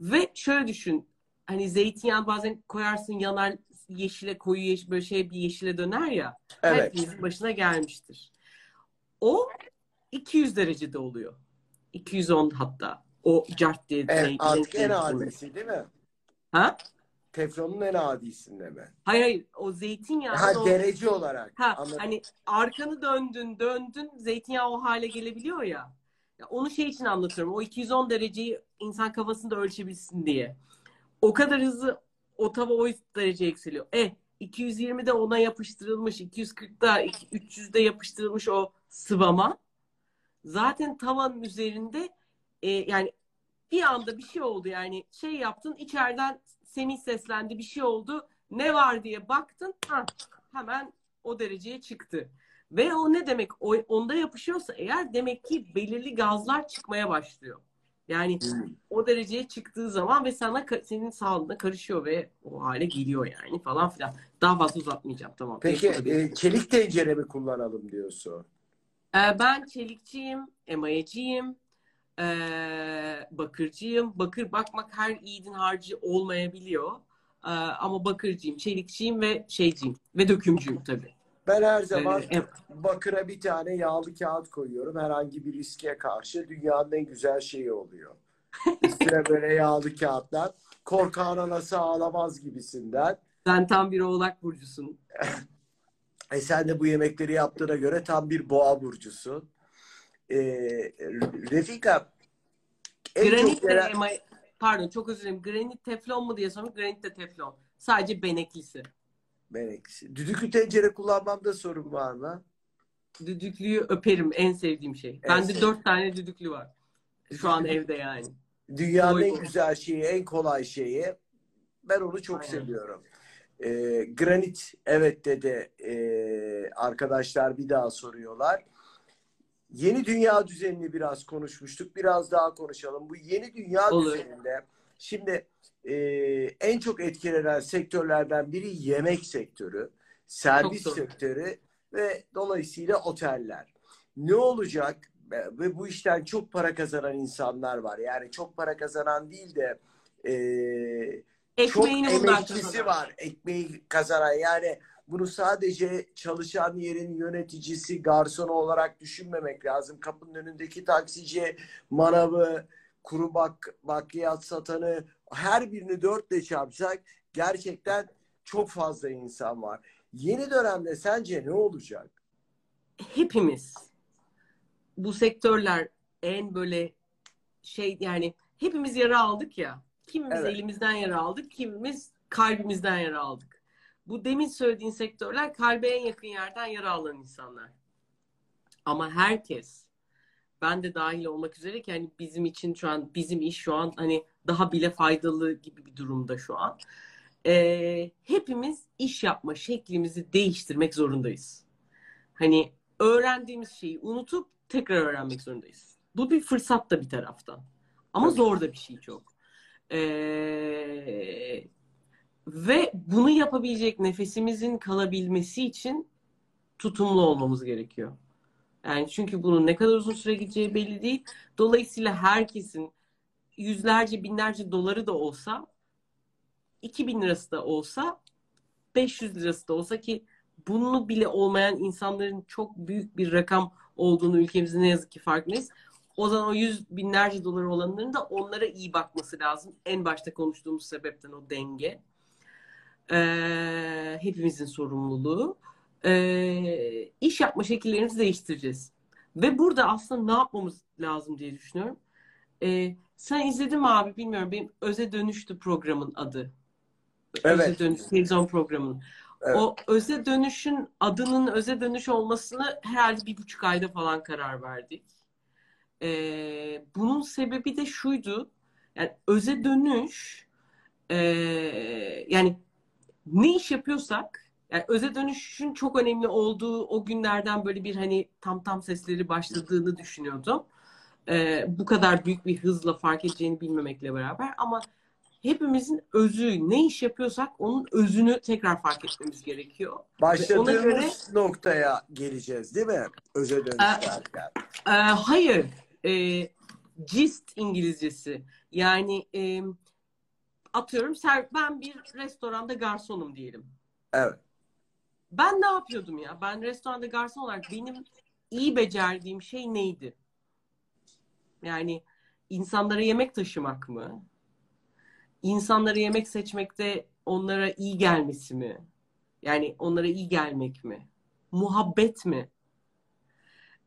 Ve şöyle düşün. Hani zeytinyağı bazen koyarsın yanar yeşile koyu yeşil böyle şey bir yeşile döner ya. Evet. Hepimizin başına gelmiştir. O 200 derecede oluyor. 210 hatta. O cart diye. Evet, şey- artık en adisi değil mi? Ha? Teflonun en adisinde mi? Hayır hayır. O zeytinyağı. Ha o- derece olarak. Ha, Anladım. hani arkanı döndün, döndün, zeytinyağı o hale gelebiliyor ya. Ya onu şey için anlatıyorum. O 210 dereceyi insan kafasında ölçebilsin diye. O kadar hızlı o tava o derece yükseliyor. E 220'de ona yapıştırılmış, 240'da, 300'de yapıştırılmış o sıvama. Zaten tavanın üzerinde e, yani bir anda bir şey oldu yani şey yaptın içeriden Semih seslendi bir şey oldu Ne var diye baktın, ha, hemen o dereceye çıktı. Ve o ne demek? O, onda yapışıyorsa eğer demek ki belirli gazlar çıkmaya başlıyor. Yani o dereceye çıktığı zaman ve sana senin sağlığına karışıyor ve o hale geliyor yani falan filan. Daha fazla uzatmayacağım tamam. Peki e, çelik tencere mi kullanalım diyorsun? Ee, ben çelikçiyim, emayeciyim, ee, bakırcıyım. Bakır bakmak her yiğidin harcı olmayabiliyor. Ee, ama bakırcıyım, çelikçiyim ve şeyciyim ve dökümcüyüm tabii. Ben her zaman bakıra bir tane yağlı kağıt koyuyorum. Herhangi bir riske karşı dünyanın en güzel şeyi oluyor. [laughs] Üstüne böyle yağlı kağıtlar. Korkan anası ağlamaz gibisinden. Sen tam bir oğlak burcusun. [laughs] e sen de bu yemekleri yaptığına göre tam bir boğa burcusun. E, Refika Granit de yere... pardon çok özür dilerim. Granit teflon mu diye sormuş. Granit de teflon. Sadece beneklisi. Beneklisi. Düdüklü tencere kullanmamda sorun var mı? Düdüklüyü öperim. En sevdiğim şey. En Bende dört tane düdüklü var. Şu an evde yani. Dünyanın Oy. en güzel şeyi, en kolay şeyi. Ben onu çok Aynen. seviyorum. E, granit evet dedi e, arkadaşlar bir daha soruyorlar. Yeni dünya düzenini biraz konuşmuştuk. Biraz daha konuşalım. Bu yeni dünya Olur. düzeninde şimdi e, en çok etkilenen sektörlerden biri yemek sektörü, servis sektörü ve dolayısıyla oteller. Ne olacak? Ve bu işten çok para kazanan insanlar var. Yani çok para kazanan değil de e, Ekmeğini çok emekçisi var. Ekmeği kazanan. Yani bunu sadece çalışan yerin yöneticisi, garsonu olarak düşünmemek lazım. Kapının önündeki taksici, manavı, kuru bak, bakliyat satanı her birini dörtle çarpsak gerçekten çok fazla insan var. Yeni dönemde sence ne olacak? Hepimiz bu sektörler en böyle şey yani hepimiz yara aldık ya. Kimimiz evet. elimizden yara aldık, kimimiz kalbimizden yara aldık. Bu demin söylediğin sektörler kalbe en yakın yerden yara alan insanlar. Ama herkes ben de dahil olmak üzere ki hani bizim için şu an bizim iş şu an hani daha bile faydalı gibi bir durumda şu an. Ee, hepimiz iş yapma şeklimizi değiştirmek zorundayız. Hani öğrendiğimiz şeyi unutup tekrar öğrenmek zorundayız. Bu bir fırsat da bir taraftan. Ama zor da bir şey çok. Ee, ve bunu yapabilecek nefesimizin kalabilmesi için tutumlu olmamız gerekiyor. Yani çünkü bunun ne kadar uzun süre gideceği belli değil. Dolayısıyla herkesin yüzlerce binlerce doları da olsa 2000 lirası da olsa 500 lirası da olsa ki bunu bile olmayan insanların çok büyük bir rakam olduğunu ülkemizde ne yazık ki farkındayız. O zaman o yüz binlerce dolar olanların da onlara iyi bakması lazım. En başta konuştuğumuz sebepten o denge. Ee, hepimizin sorumluluğu. Ee, iş yapma şekillerimizi değiştireceğiz. Ve burada aslında ne yapmamız lazım diye düşünüyorum. Ee, sen izledin mi abi bilmiyorum. Benim Öze Dönüştü programın adı. Evet. Öze Dönüş televizyon programının. Evet. O Öze Dönüş'ün adının Öze Dönüş olmasını herhalde bir buçuk ayda falan karar verdik. Ee, bunun sebebi de şuydu. Yani öze dönüş e, yani ne iş yapıyorsak yani öze dönüşün çok önemli olduğu o günlerden böyle bir hani tam tam sesleri başladığını düşünüyordum. Ee, bu kadar büyük bir hızla fark edeceğini bilmemekle beraber ama hepimizin özü ne iş yapıyorsak onun özünü tekrar fark etmemiz gerekiyor. Başladığımız göre, noktaya geleceğiz değil mi? Öze dönüş derken. E, hayır e, gist İngilizcesi. Yani e, atıyorum ben bir restoranda garsonum diyelim. Evet. Ben ne yapıyordum ya? Ben restoranda garson olarak benim iyi becerdiğim şey neydi? Yani insanlara yemek taşımak mı? İnsanlara yemek seçmekte onlara iyi gelmesi mi? Yani onlara iyi gelmek mi? Muhabbet mi?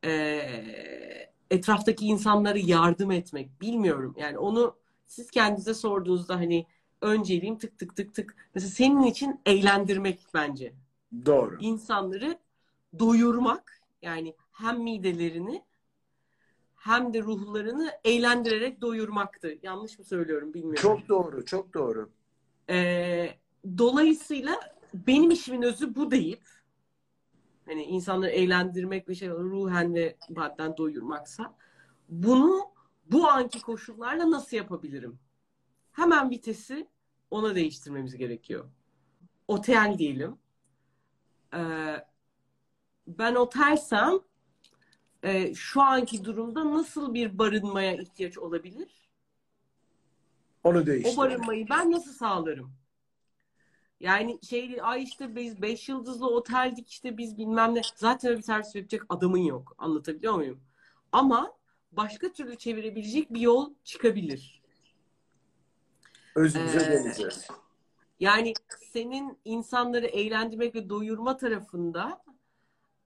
Ee, etraftaki insanlara yardım etmek bilmiyorum. Yani onu siz kendinize sorduğunuzda hani önceliğim tık tık tık tık. Mesela senin için eğlendirmek bence. Doğru. İnsanları doyurmak yani hem midelerini hem de ruhlarını eğlendirerek doyurmaktı. Yanlış mı söylüyorum bilmiyorum. Çok doğru, çok doğru. Ee, dolayısıyla benim işimin özü bu deyip hani insanları eğlendirmek ve şey ruhen ve madden doyurmaksa bunu bu anki koşullarla nasıl yapabilirim? Hemen vitesi ona değiştirmemiz gerekiyor. Otel diyelim. Ee, ben otelsem e, şu anki durumda nasıl bir barınmaya ihtiyaç olabilir? Onu değiştir. O barınmayı ben nasıl sağlarım? Yani şey ay işte biz 5 yıldızlı oteldik işte biz bilmem ne. Zaten öyle bir servis yapacak adamın yok. Anlatabiliyor muyum? Ama başka türlü çevirebilecek bir yol çıkabilir. Özümüze Ee, döneceğiz. Yani senin insanları eğlendirmek ve doyurma tarafında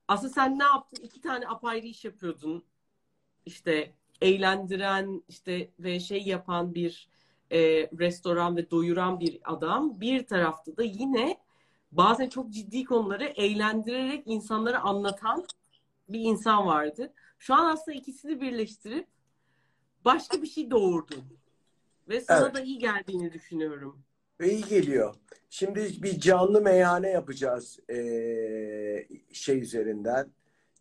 aslında sen ne yaptın? İki tane apayrı iş yapıyordun. İşte eğlendiren işte ve şey yapan bir e, restoran ve doyuran bir adam. Bir tarafta da yine bazen çok ciddi konuları eğlendirerek insanlara anlatan bir insan vardı. Şu an aslında ikisini birleştirip başka bir şey doğurdun. Ve sana Evet. da iyi geldiğini düşünüyorum. İyi geliyor. Şimdi bir canlı meyhane yapacağız eee, şey üzerinden.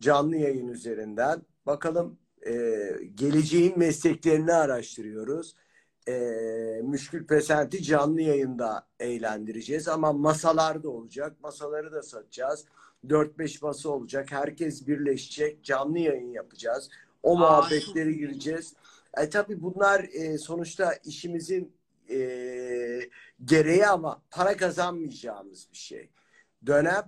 Canlı yayın üzerinden. Bakalım eee, geleceğin mesleklerini araştırıyoruz. Eee Müşkül Pesent'i canlı yayında eğlendireceğiz ama masalar da olacak. Masaları da satacağız. 4-5 masa olacak. Herkes birleşecek. Canlı yayın yapacağız. O Aa, iyi. gireceğiz. E tabii bunlar e, sonuçta işimizin e, gereği ama para kazanmayacağımız bir şey. Dönem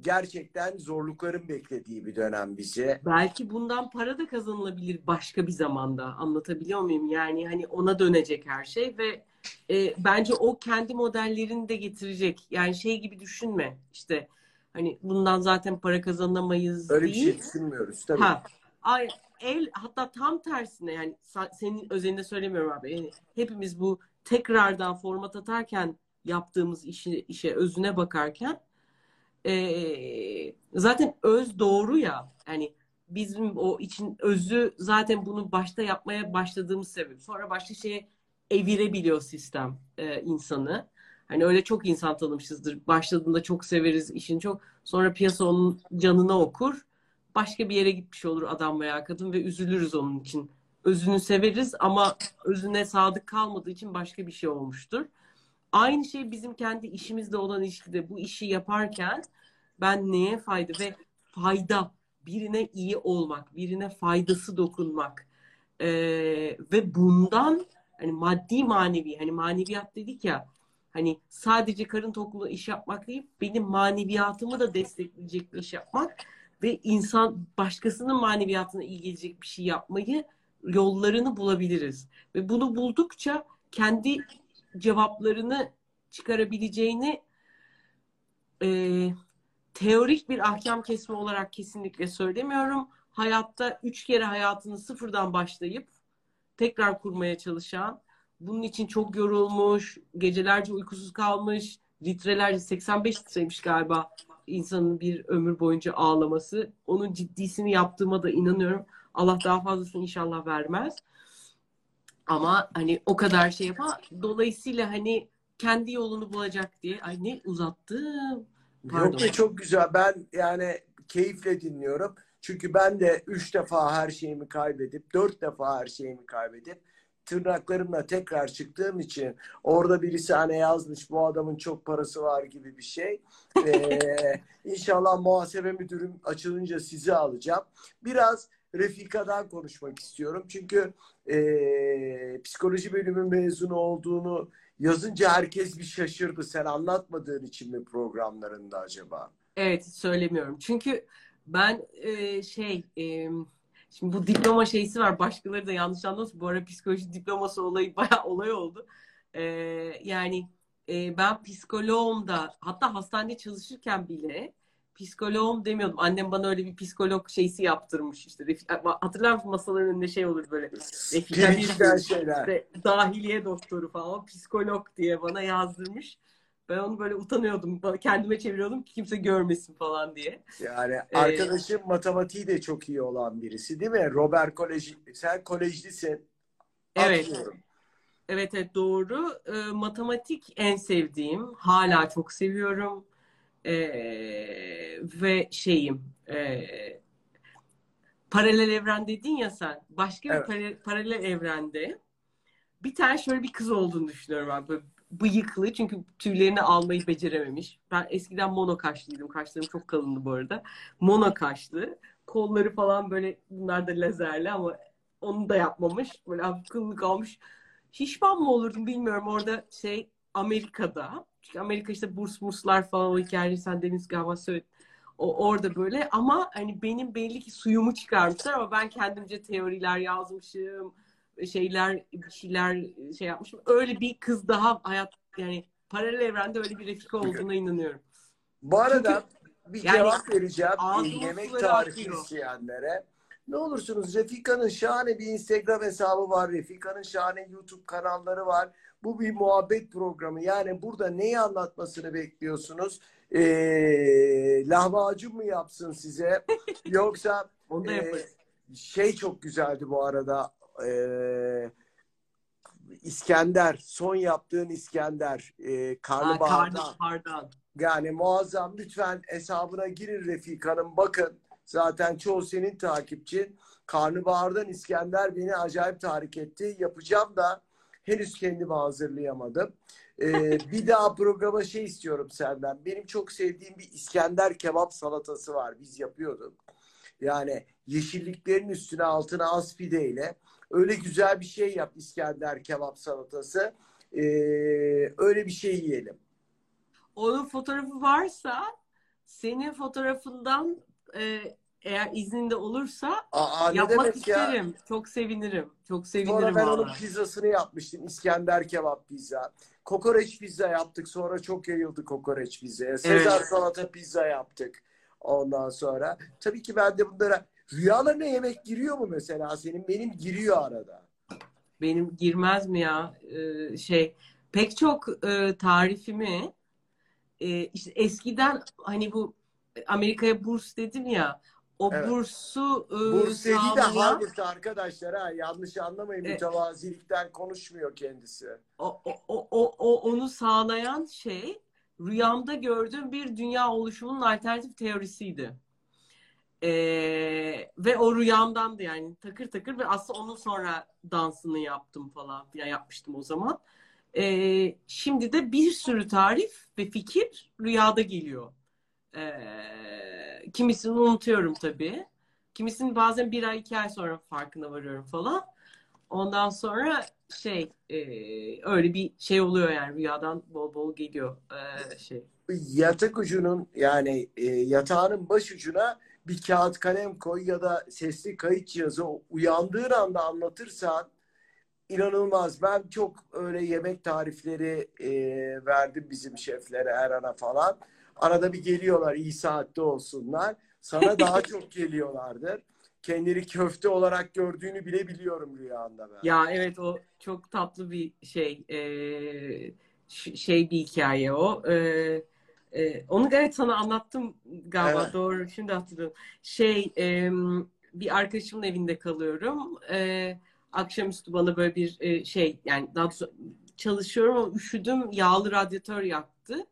gerçekten zorlukların beklediği bir dönem bizi. Belki bundan para da kazanılabilir başka bir zamanda. Anlatabiliyor muyum? Yani hani ona dönecek her şey ve e, bence o kendi modellerini de getirecek. Yani şey gibi düşünme. İşte hani bundan zaten para kazanamayız Öyle bir değil. şey düşünmüyoruz tabii. Ha. Ay, el hatta tam tersine yani senin özelinde söylemiyorum abi. Yani hepimiz bu tekrardan format atarken yaptığımız işi işe özüne bakarken e, zaten öz doğru ya. Yani bizim o için özü zaten bunu başta yapmaya başladığımız sebep. Sonra başka şeye evirebiliyor sistem e, insanı. Hani öyle çok insan tanımışızdır. Başladığında çok severiz işin çok. Sonra piyasa onun canına okur. Başka bir yere gitmiş olur adam veya kadın ve üzülürüz onun için. Özünü severiz ama özüne sadık kalmadığı için başka bir şey olmuştur. Aynı şey bizim kendi işimizle olan ilişkide bu işi yaparken ben neye fayda ve fayda birine iyi olmak, birine faydası dokunmak Ee, ve bundan hani maddi manevi hani maneviyat dedik ya hani sadece karın tokluğu iş yapmak değil benim maneviyatımı da destekleyecek bir iş yapmak ve insan başkasının maneviyatına iyi gelecek bir şey yapmayı yollarını bulabiliriz. Ve bunu buldukça kendi cevaplarını çıkarabileceğini e, teorik bir ahkam kesme olarak kesinlikle söylemiyorum. Hayatta üç kere hayatını sıfırdan başlayıp tekrar kurmaya çalışan, bunun için çok yorulmuş, gecelerce uykusuz kalmış, litrelerce 85 litreymiş galiba insanın bir ömür boyunca ağlaması. Onun ciddisini yaptığıma da inanıyorum. Allah daha fazlasını inşallah vermez. Ama hani o kadar şey yapar. Dolayısıyla hani kendi yolunu bulacak diye. Ay ne uzattım. Pardon. Yok ki çok güzel. Ben yani keyifle dinliyorum. Çünkü ben de üç defa her şeyimi kaybedip, dört defa her şeyimi kaybedip tırnaklarımla tekrar çıktığım için orada birisi hani yazmış bu adamın çok parası var gibi bir şey. Ee, [laughs] inşallah muhasebe müdürüm açılınca sizi alacağım. Biraz Refika'dan konuşmak istiyorum. Çünkü e, psikoloji bölümü mezunu olduğunu yazınca herkes bir şaşırdı. Sen anlatmadığın için mi programlarında acaba? Evet söylemiyorum. Çünkü ben e, şey e, şimdi bu diploma şeysi var. Başkaları da yanlış anlasın. Bu ara psikoloji diploması olayı [laughs] bayağı olay oldu. E, yani e, ben psikoloğum da hatta hastanede çalışırken bile psikoloğum demiyordum. Annem bana öyle bir psikolog şeysi yaptırmış işte. Hatırlar mısın masaların önünde şey olur böyle. Refika bir şeyler. işte dahiliye doktoru falan psikolog diye bana yazdırmış. Ben onu böyle utanıyordum. Kendime çeviriyordum ki kimse görmesin falan diye. Yani Ee, arkadaşım matematiği de çok iyi olan birisi değil mi? Robert Koleji. Sen kolejlisin. Evet. Evet evet doğru. Ee, matematik en sevdiğim. Hala çok seviyorum. Ee, ve şeyim e, paralel evren dedin ya sen. Başka bir Evet. pare- paralel evrende bir tane şöyle bir kız olduğunu düşünüyorum ben. Böyle bıyıklı çünkü tüylerini almayı becerememiş. Ben eskiden mono kaşlıydım. Kaşlarım çok kalındı bu arada. Mono kaşlı. Kolları falan böyle bunlar da lazerli ama onu da yapmamış. Böyle hafif kıllı kalmış. Şişman mı olurdum bilmiyorum. Orada şey Amerika'da. Çünkü Amerika işte burs murslar falan o hikayeyi sen Deniz galiba söyledin. O orada böyle ama hani benim belli ki suyumu çıkarmışlar ama ben kendimce teoriler yazmışım şeyler bir şeyler şey yapmışım. Öyle bir kız daha hayat yani paralel evrende öyle bir Refika olduğuna inanıyorum. Bu arada bir yani cevap vereceğim ağzımın yemek tarifi akıyor. isteyenlere. Ne olursunuz Refika'nın şahane bir Instagram hesabı var. Refika'nın şahane YouTube kanalları var. Bu bir muhabbet programı. Yani burada neyi anlatmasını bekliyorsunuz? Ee, lahmacun mu yapsın size? [laughs] Yoksa Onu da yaparız. şey çok güzeldi bu arada. Ee, İskender, son yaptığın İskender, ee, Ha, karnabaharda. karnabahardan. Yani muazzam. Lütfen hesabına girin Refika'nın. Bakın zaten çoğu senin takipçin. Karnabahardan İskender beni acayip tahrik etti. Yapacağım da henüz kendimi hazırlayamadım. Ee, bir daha programa şey istiyorum senden. Benim çok sevdiğim bir İskender kebap salatası var. Biz yapıyorduk. Yani yeşilliklerin üstüne altına az pideyle öyle güzel bir şey yap İskender kebap salatası. Ee, öyle bir şey yiyelim. Onun fotoğrafı varsa senin fotoğrafından e, eğer izninde olursa Aa, yapmak demek ya? isterim. Çok sevinirim. Çok Sonra sevinirim ben onun pizzasını yapmıştım. İskender kebap pizza. Kokoreç pizza yaptık. Sonra çok yayıldı kokoreç pizzaya. Sezar Evet. salata pizza yaptık. Ondan sonra. Tabii ki ben de bunlara rüyalarına yemek giriyor mu mesela senin? Benim giriyor arada. Benim girmez mi ya Ee, şey pek çok e, tarifimi e, işte eskiden hani bu Amerika'ya burs dedim ya o Evet. bursu e, Burseli de sağlayan Harvard arkadaşlar ha. Yanlış anlamayın. Evet. Mütevazilikten konuşmuyor kendisi. o, o, o, o, o- onu sağlayan şey rüyamda gördüğüm bir dünya oluşumunun alternatif teorisiydi. Ee, ve o rüyamdandı yani takır takır ve aslında onun sonra dansını yaptım falan filan yapmıştım o zaman. Ee, şimdi de bir sürü tarif ve fikir rüyada geliyor. Ee, kimisini unutuyorum tabii. Kimisini bazen bir ay iki ay sonra farkına varıyorum falan. Ondan sonra şey e, öyle bir şey oluyor yani rüyadan bol bol geliyor e, şey. yatak ucunun yani e, yatağının baş ucuna bir kağıt kalem koy ya da sesli kayıt cihazı uyandığın anda anlatırsan inanılmaz. Ben çok öyle yemek tarifleri e, verdim bizim şeflere Erhan'a falan. Arada bir geliyorlar iyi saatte olsunlar. Sana daha [laughs] çok geliyorlardır. Kendini köfte olarak gördüğünü bile biliyorum rüyanda ben. Ya evet o çok tatlı bir şey e, ş- şey bir hikaye o. E, e, onu evet sana anlattım galiba Evet. doğru şimdi hatırladım. Şey e, bir arkadaşımın evinde kalıyorum. E, akşamüstü bana böyle bir e, şey yani daha doğrusu çalışıyorum ama üşüdüm yağlı radyatör yaktı.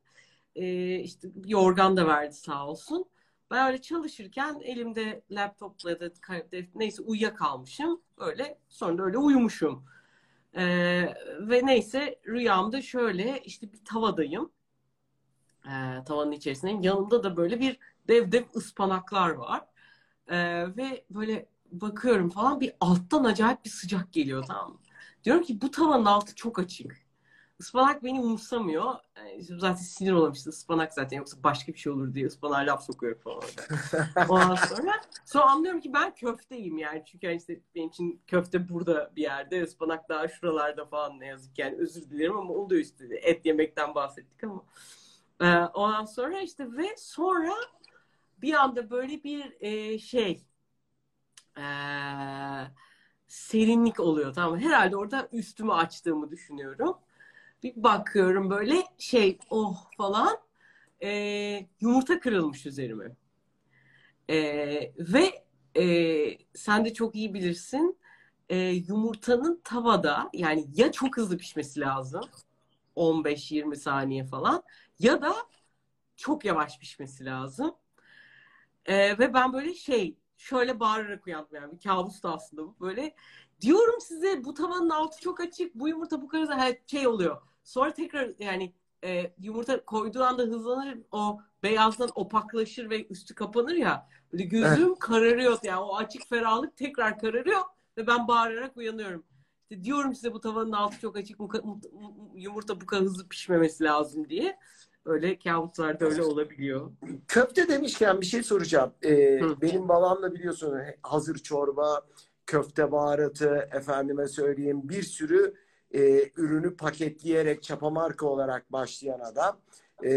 E, işte yorgan da verdi sağ olsun. Ben öyle çalışırken elimde laptopla da neyse uyuyakalmışım. Öyle sonra da öyle uyumuşum. Ee, ve neyse rüyamda şöyle işte bir tavadayım. Ee, tavanın içerisindeyim. Yanımda da böyle bir dev dev ıspanaklar var. Ee, ve böyle bakıyorum falan bir alttan acayip bir sıcak geliyor tamam mı? Diyorum ki bu tavanın altı çok açık. Ispanak beni umursamıyor. Ee, zaten sinir olmuştu. Ispanak zaten yoksa başka bir şey olur diye ıspanağa laf sokuyor falan. [laughs] Ondan sonra sonra anlıyorum ki ben köfteyim yani. Çünkü yani işte benim için köfte burada bir yerde. ıspanak daha şuralarda falan ne yazık yani. Özür dilerim ama oluyor işte. Et yemekten bahsettik ama. Ee, ondan sonra işte ve sonra bir anda böyle bir e, şey e, serinlik oluyor tamam? Herhalde orada üstümü açtığımı düşünüyorum. Bir bakıyorum böyle şey oh falan e, yumurta kırılmış üzerime. E, ve e, sen de çok iyi bilirsin e, yumurtanın tavada yani ya çok hızlı pişmesi lazım 15-20 saniye falan ya da çok yavaş pişmesi lazım. E, ve ben böyle şey şöyle bağırarak uyandım yani bir kabus da aslında bu böyle diyorum size bu tavanın altı çok açık bu yumurta bu kadar hani şey oluyor. Sonra tekrar yani e, yumurta koyduğu anda hızlanır o beyazdan opaklaşır ve üstü kapanır ya. Böyle gözüm evet. kararıyor yani o açık ferahlık tekrar kararıyor ve ben bağırarak uyanıyorum. İşte diyorum size bu tavanın altı çok açık yumurta bu kadar hızlı pişmemesi lazım diye. Öyle kabuslarda öyle olabiliyor. Köfte demişken bir şey soracağım. Ee, benim babamla biliyorsun hazır çorba, köfte baharatı, efendime söyleyeyim bir sürü e, ürünü paketleyerek çapa marka olarak başlayan adam. E,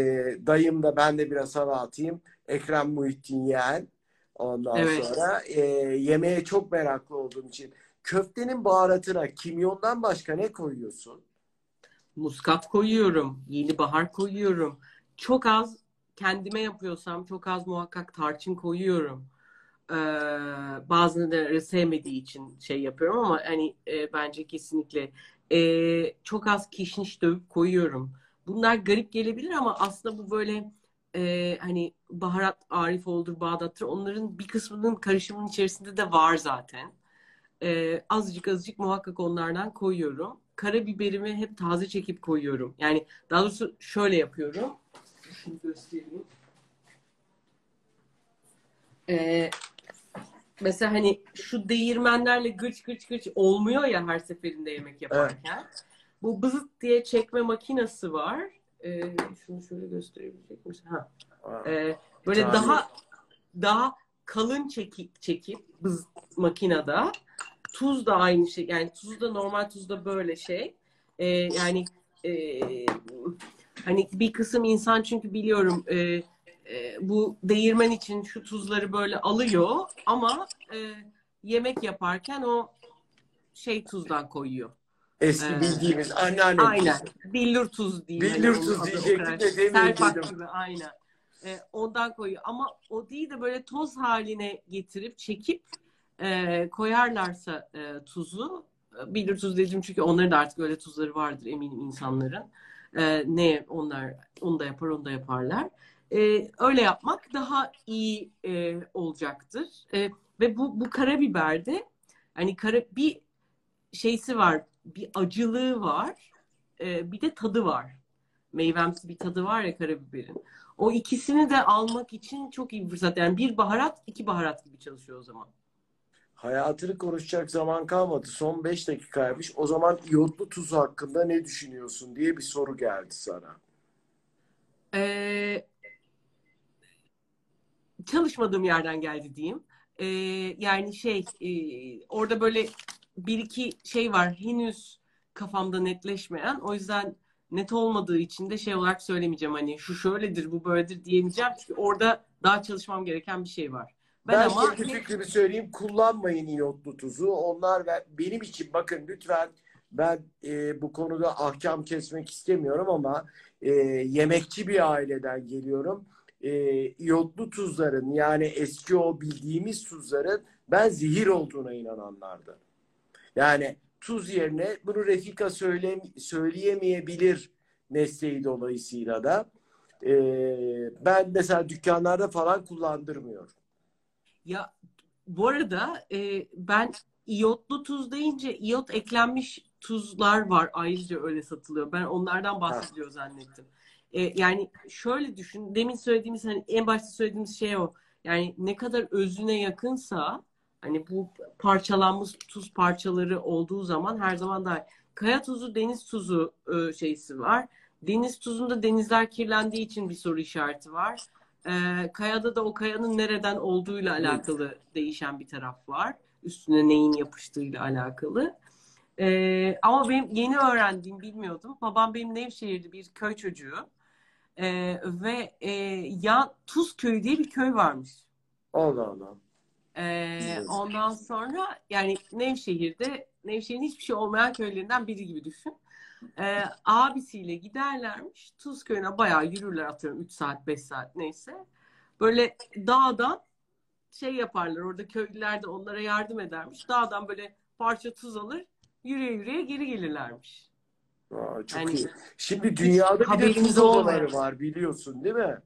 dayım da ben de biraz hava atayım. Ekrem Muhittin Yeğen. Ondan evet. sonra e, yemeğe çok meraklı olduğum için köftenin baharatına kimyondan başka ne koyuyorsun? Muskat koyuyorum. Yeni bahar koyuyorum. Çok az kendime yapıyorsam çok az muhakkak tarçın koyuyorum. Ee, bazıları sevmediği için şey yapıyorum ama hani e, bence kesinlikle e, çok az kişniş dövüp koyuyorum. Bunlar garip gelebilir ama aslında bu böyle e, hani baharat Arifoğlu'dur, Bağdat'tır onların bir kısmının karışımın içerisinde de var zaten. E, azıcık azıcık muhakkak onlardan koyuyorum. Karabiberimi hep taze çekip koyuyorum. Yani daha doğrusu şöyle yapıyorum. Şunu göstereyim. E, mesela hani şu değirmenlerle gıç gıç gıç olmuyor ya her seferinde yemek yaparken. Evet. Bu bızıt diye çekme makinesi var. Ee, şunu şöyle gösterebilecek misin? Ha. Ee, böyle Tabii. daha daha kalın çekip çekip bız makinede tuz da aynı şey. Yani tuz da normal tuz da böyle şey. Ee, yani e, hani bir kısım insan çünkü biliyorum e, e, bu değirmen için şu tuzları böyle alıyor ama e, yemek yaparken o şey tuzdan koyuyor. Eski ee, bildiğimiz anneanne Aynen. Tuzu. Billur tuz diyeyim. Billur tuz diyecektim de demeyecektim. gibi aynen. E, ondan koyuyor. Ama o değil de böyle toz haline getirip çekip e, koyarlarsa e, tuzu e, billur tuz dedim çünkü onların da artık öyle tuzları vardır eminim insanların. E, ne onlar onu da yapar onu da yaparlar e, öyle yapmak daha iyi e, olacaktır. E, ve bu bu karabiberde hani kara bir şeysi var, bir acılığı var, e, bir de tadı var. Meyvemsi bir tadı var ya karabiberin. O ikisini de almak için çok iyi bir fırsat. Yani bir baharat, iki baharat gibi çalışıyor o zaman. Hayatını konuşacak zaman kalmadı. Son 5 dakikaymış. O zaman iyotlu tuz hakkında ne düşünüyorsun diye bir soru geldi sana. Ee, çalışmadığım yerden geldi diyeyim. E, yani şey e, orada böyle bir iki şey var henüz kafamda netleşmeyen. O yüzden net olmadığı için de şey olarak söylemeyeceğim hani şu şöyledir bu böyledir diyemeyeceğim. Çünkü orada daha çalışmam gereken bir şey var. Ben, ben ama kendi fikrimi söyleyeyim. Kullanmayın iyotlu tuzu. Onlar benim için bakın lütfen ben e, bu konuda ahkam kesmek istemiyorum ama e, yemekçi bir aileden geliyorum e, iyotlu tuzların yani eski o bildiğimiz tuzların ben zehir olduğuna inananlardı. Yani tuz yerine bunu Refika söyle, söyleyemeyebilir mesleği dolayısıyla da e, ben mesela dükkanlarda falan kullandırmıyorum. Ya bu arada e, ben iyotlu tuz deyince iyot eklenmiş tuzlar var ayrıca öyle satılıyor. Ben onlardan bahsediyor ha. zannettim. E, yani şöyle düşün. Demin söylediğimiz hani en başta söylediğimiz şey o. Yani ne kadar özüne yakınsa hani bu parçalanmış tuz parçaları olduğu zaman her zaman daha kaya tuzu, deniz tuzu e, şeysi var. Deniz tuzunda denizler kirlendiği için bir soru işareti var. E, kayada da o kayanın nereden olduğuyla alakalı evet. değişen bir taraf var. Üstüne neyin yapıştığıyla alakalı. E, ama benim yeni öğrendiğim bilmiyordum. Babam benim Nevşehir'de bir köy çocuğu. E, ve e, ya Tuzköy diye bir köy varmış. Allah Allah. E, ondan sonra yani Nevşehir'de Nevşehir'in hiçbir şey olmayan köylerinden biri gibi düşün. E, abisiyle giderlermiş. Tuzköy'üne bayağı yürürler atıyorum 3 saat 5 saat neyse. Böyle dağdan şey yaparlar. Orada köylüler de onlara yardım edermiş. Dağdan böyle parça tuz alır. Yürüye yürüye geri gelirlermiş. Aa, çok Yani iyi. Şimdi dünyada bir de tuz odaları olmayan. var biliyorsun değil mi?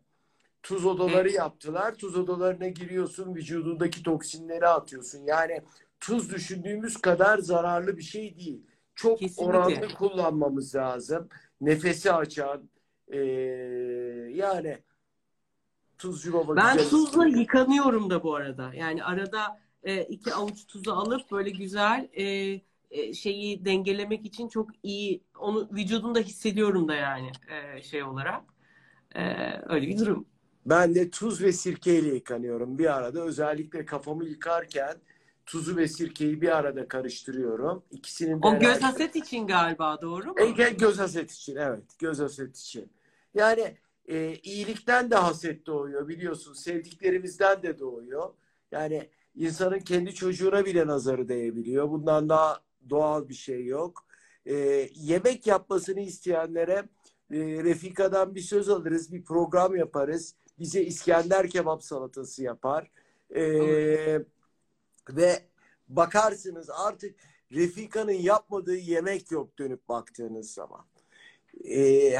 Tuz odaları Evet. yaptılar. Tuz odalarına giriyorsun, vücudundaki toksinleri atıyorsun. Yani tuz düşündüğümüz kadar zararlı bir şey değil. Çok Kesinlikle. oranlı kullanmamız lazım. Nefesi açan, ee, yani tuzcu baba Ben güzel tuzla istiyor. yıkanıyorum da bu arada. Yani arada e, iki avuç tuzu alıp böyle güzel e, şeyi dengelemek için çok iyi onu vücudumda hissediyorum da yani e, şey olarak. E, öyle bir durum. Ben de tuz ve sirkeyle yıkanıyorum bir arada. Özellikle kafamı yıkarken tuzu ve sirkeyi bir arada karıştırıyorum. İkisinin de O göz haset için galiba doğru mu? E, göz haset için evet. Göz haset için. Yani e, iyilikten de haset doğuyor biliyorsun. Sevdiklerimizden de doğuyor. Yani insanın kendi çocuğuna bile nazarı değebiliyor. Bundan daha doğal bir şey yok. E, yemek yapmasını isteyenlere e, Refika'dan bir söz alırız. Bir program yaparız. Bize İskender kebap salatası yapar. E, ve bakarsınız artık Refika'nın yapmadığı yemek yok dönüp baktığınız zaman. Ee,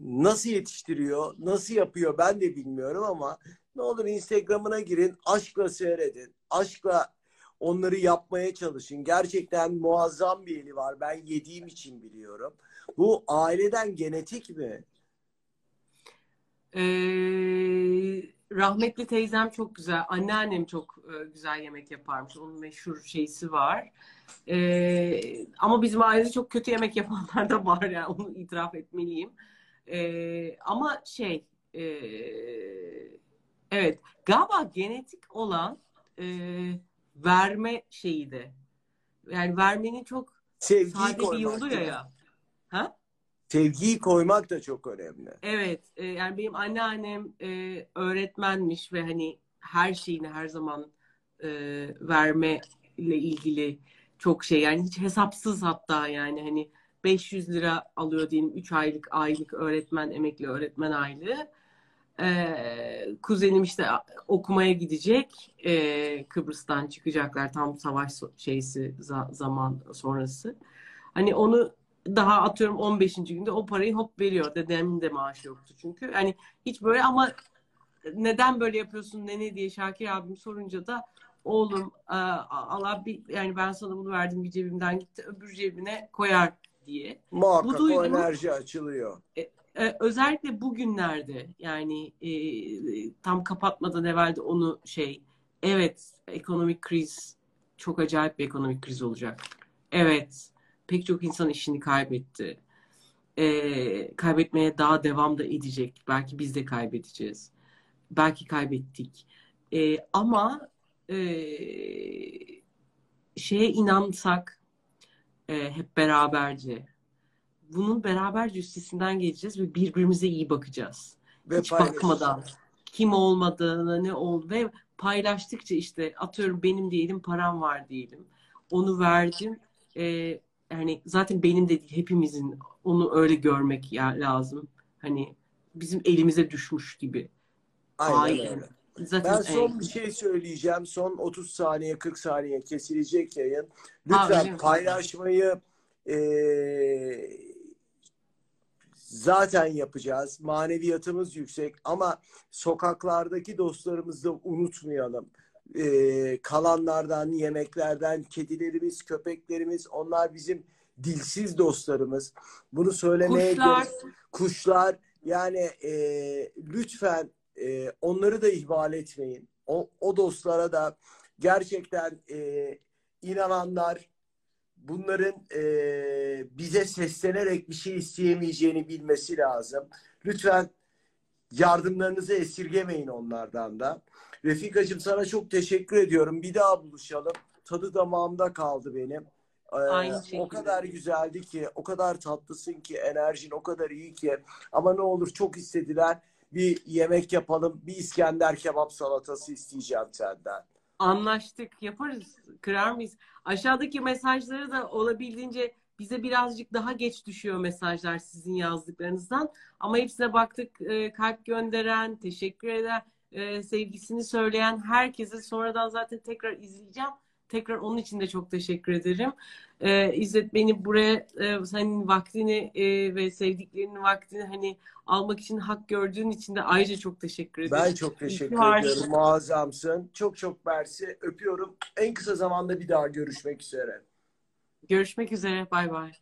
nasıl yetiştiriyor, nasıl yapıyor ben de bilmiyorum ama ne olur Instagram'ına girin, aşkla seyredin, aşkla onları yapmaya çalışın. Gerçekten muazzam bir eli var. Ben yediğim için biliyorum. Bu aileden genetik mi? Ee, rahmetli teyzem çok güzel, anneannem çok e, güzel yemek yaparmış. Onun meşhur şeysi var. Ee, ama bizim ailede çok kötü yemek yapanlar da var yani onu itiraf etmeliyim. Ee, ama şey, e, evet galiba genetik olan e, verme şeyi de. Yani vermenin çok Sevgiyi sade bir yolu ya ya. Ha? Sevgiyi koymak da çok önemli. Evet, e, yani benim anneannem e, öğretmenmiş ve hani her şeyini her zaman e, verme ile ilgili çok şey yani hiç hesapsız hatta yani hani 500 lira alıyor diyelim 3 aylık aylık öğretmen emekli öğretmen aylığı. E, kuzenim işte okumaya gidecek e, Kıbrıs'tan çıkacaklar tam savaş şeysi za- zaman sonrası. Hani onu daha atıyorum 15. günde o parayı hop veriyor. Dedemin de maaşı yoktu çünkü. Hani hiç böyle ama neden böyle yapıyorsun nene diye Şakir abim sorunca da oğlum e, Allah bir yani ben sana bunu verdim bir cebimden gitti öbür cebine koyar diye. Muhakkak Bu duygu- o enerji açılıyor. Ee, özellikle bugünlerde yani e, tam kapatmadan evvel de onu şey evet ekonomik kriz çok acayip bir ekonomik kriz olacak. Evet pek çok insan işini kaybetti. Ee, kaybetmeye daha devam da edecek. Belki biz de kaybedeceğiz. Belki kaybettik. Ee, ama e, şeye inansak e, hep beraberce bunun beraberce üstesinden geleceğiz ve birbirimize iyi bakacağız. Ve Hiç bakmadan kim olmadığını ne oldu ve paylaştıkça işte atıyorum benim diyelim param var diyelim. Onu verdim. Ee, yani zaten benim de değil hepimizin onu öyle görmek ya, lazım. Hani bizim elimize düşmüş gibi. Aynen Aynen. öyle. Zaten Ben son e, bir şey söyleyeceğim. Son 30 saniye 40 saniye kesilecek yayın. Ha, Lütfen mi? paylaşmayı eee, zaten yapacağız. Maneviyatımız yüksek ama sokaklardaki dostlarımızı da unutmayalım. Eee, kalanlardan, yemeklerden, kedilerimiz, köpeklerimiz onlar bizim dilsiz dostlarımız. Bunu söylemeye Kuşlar. gerek- kuşlar yani eee, lütfen e, onları da ihmal etmeyin. O, o dostlara da gerçekten e, inananlar bunların e, bize seslenerek bir şey isteyemeyeceğini bilmesi lazım. Lütfen yardımlarınızı esirgemeyin onlardan da. Refikacığım sana çok teşekkür ediyorum. Bir daha buluşalım. Tadı damağımda kaldı benim. Ee, Aynı o şekilde. kadar güzeldi ki, o kadar tatlısın ki, enerjin o kadar iyi ki. Ama ne olur çok istediler. Bir yemek yapalım, bir İskender kebap salatası isteyeceğim senden. Anlaştık. Yaparız. Kırar mıyız? Aşağıdaki mesajları da olabildiğince bize birazcık daha geç düşüyor mesajlar sizin yazdıklarınızdan. Ama hepsine baktık. E, kalp gönderen, teşekkür eden. e, sevgisini söyleyen herkese sonradan zaten tekrar izleyeceğim. Tekrar onun için de çok teşekkür ederim. E, İzzet beni buraya e, senin vaktini e, ve sevdiklerinin vaktini hani almak için hak gördüğün için de ayrıca çok teşekkür ederim. Ben çok teşekkür İyi ediyorum. Muazzamsın. Çok çok mersi. Öpüyorum. En kısa zamanda bir daha görüşmek üzere. Görüşmek üzere. Bay bay.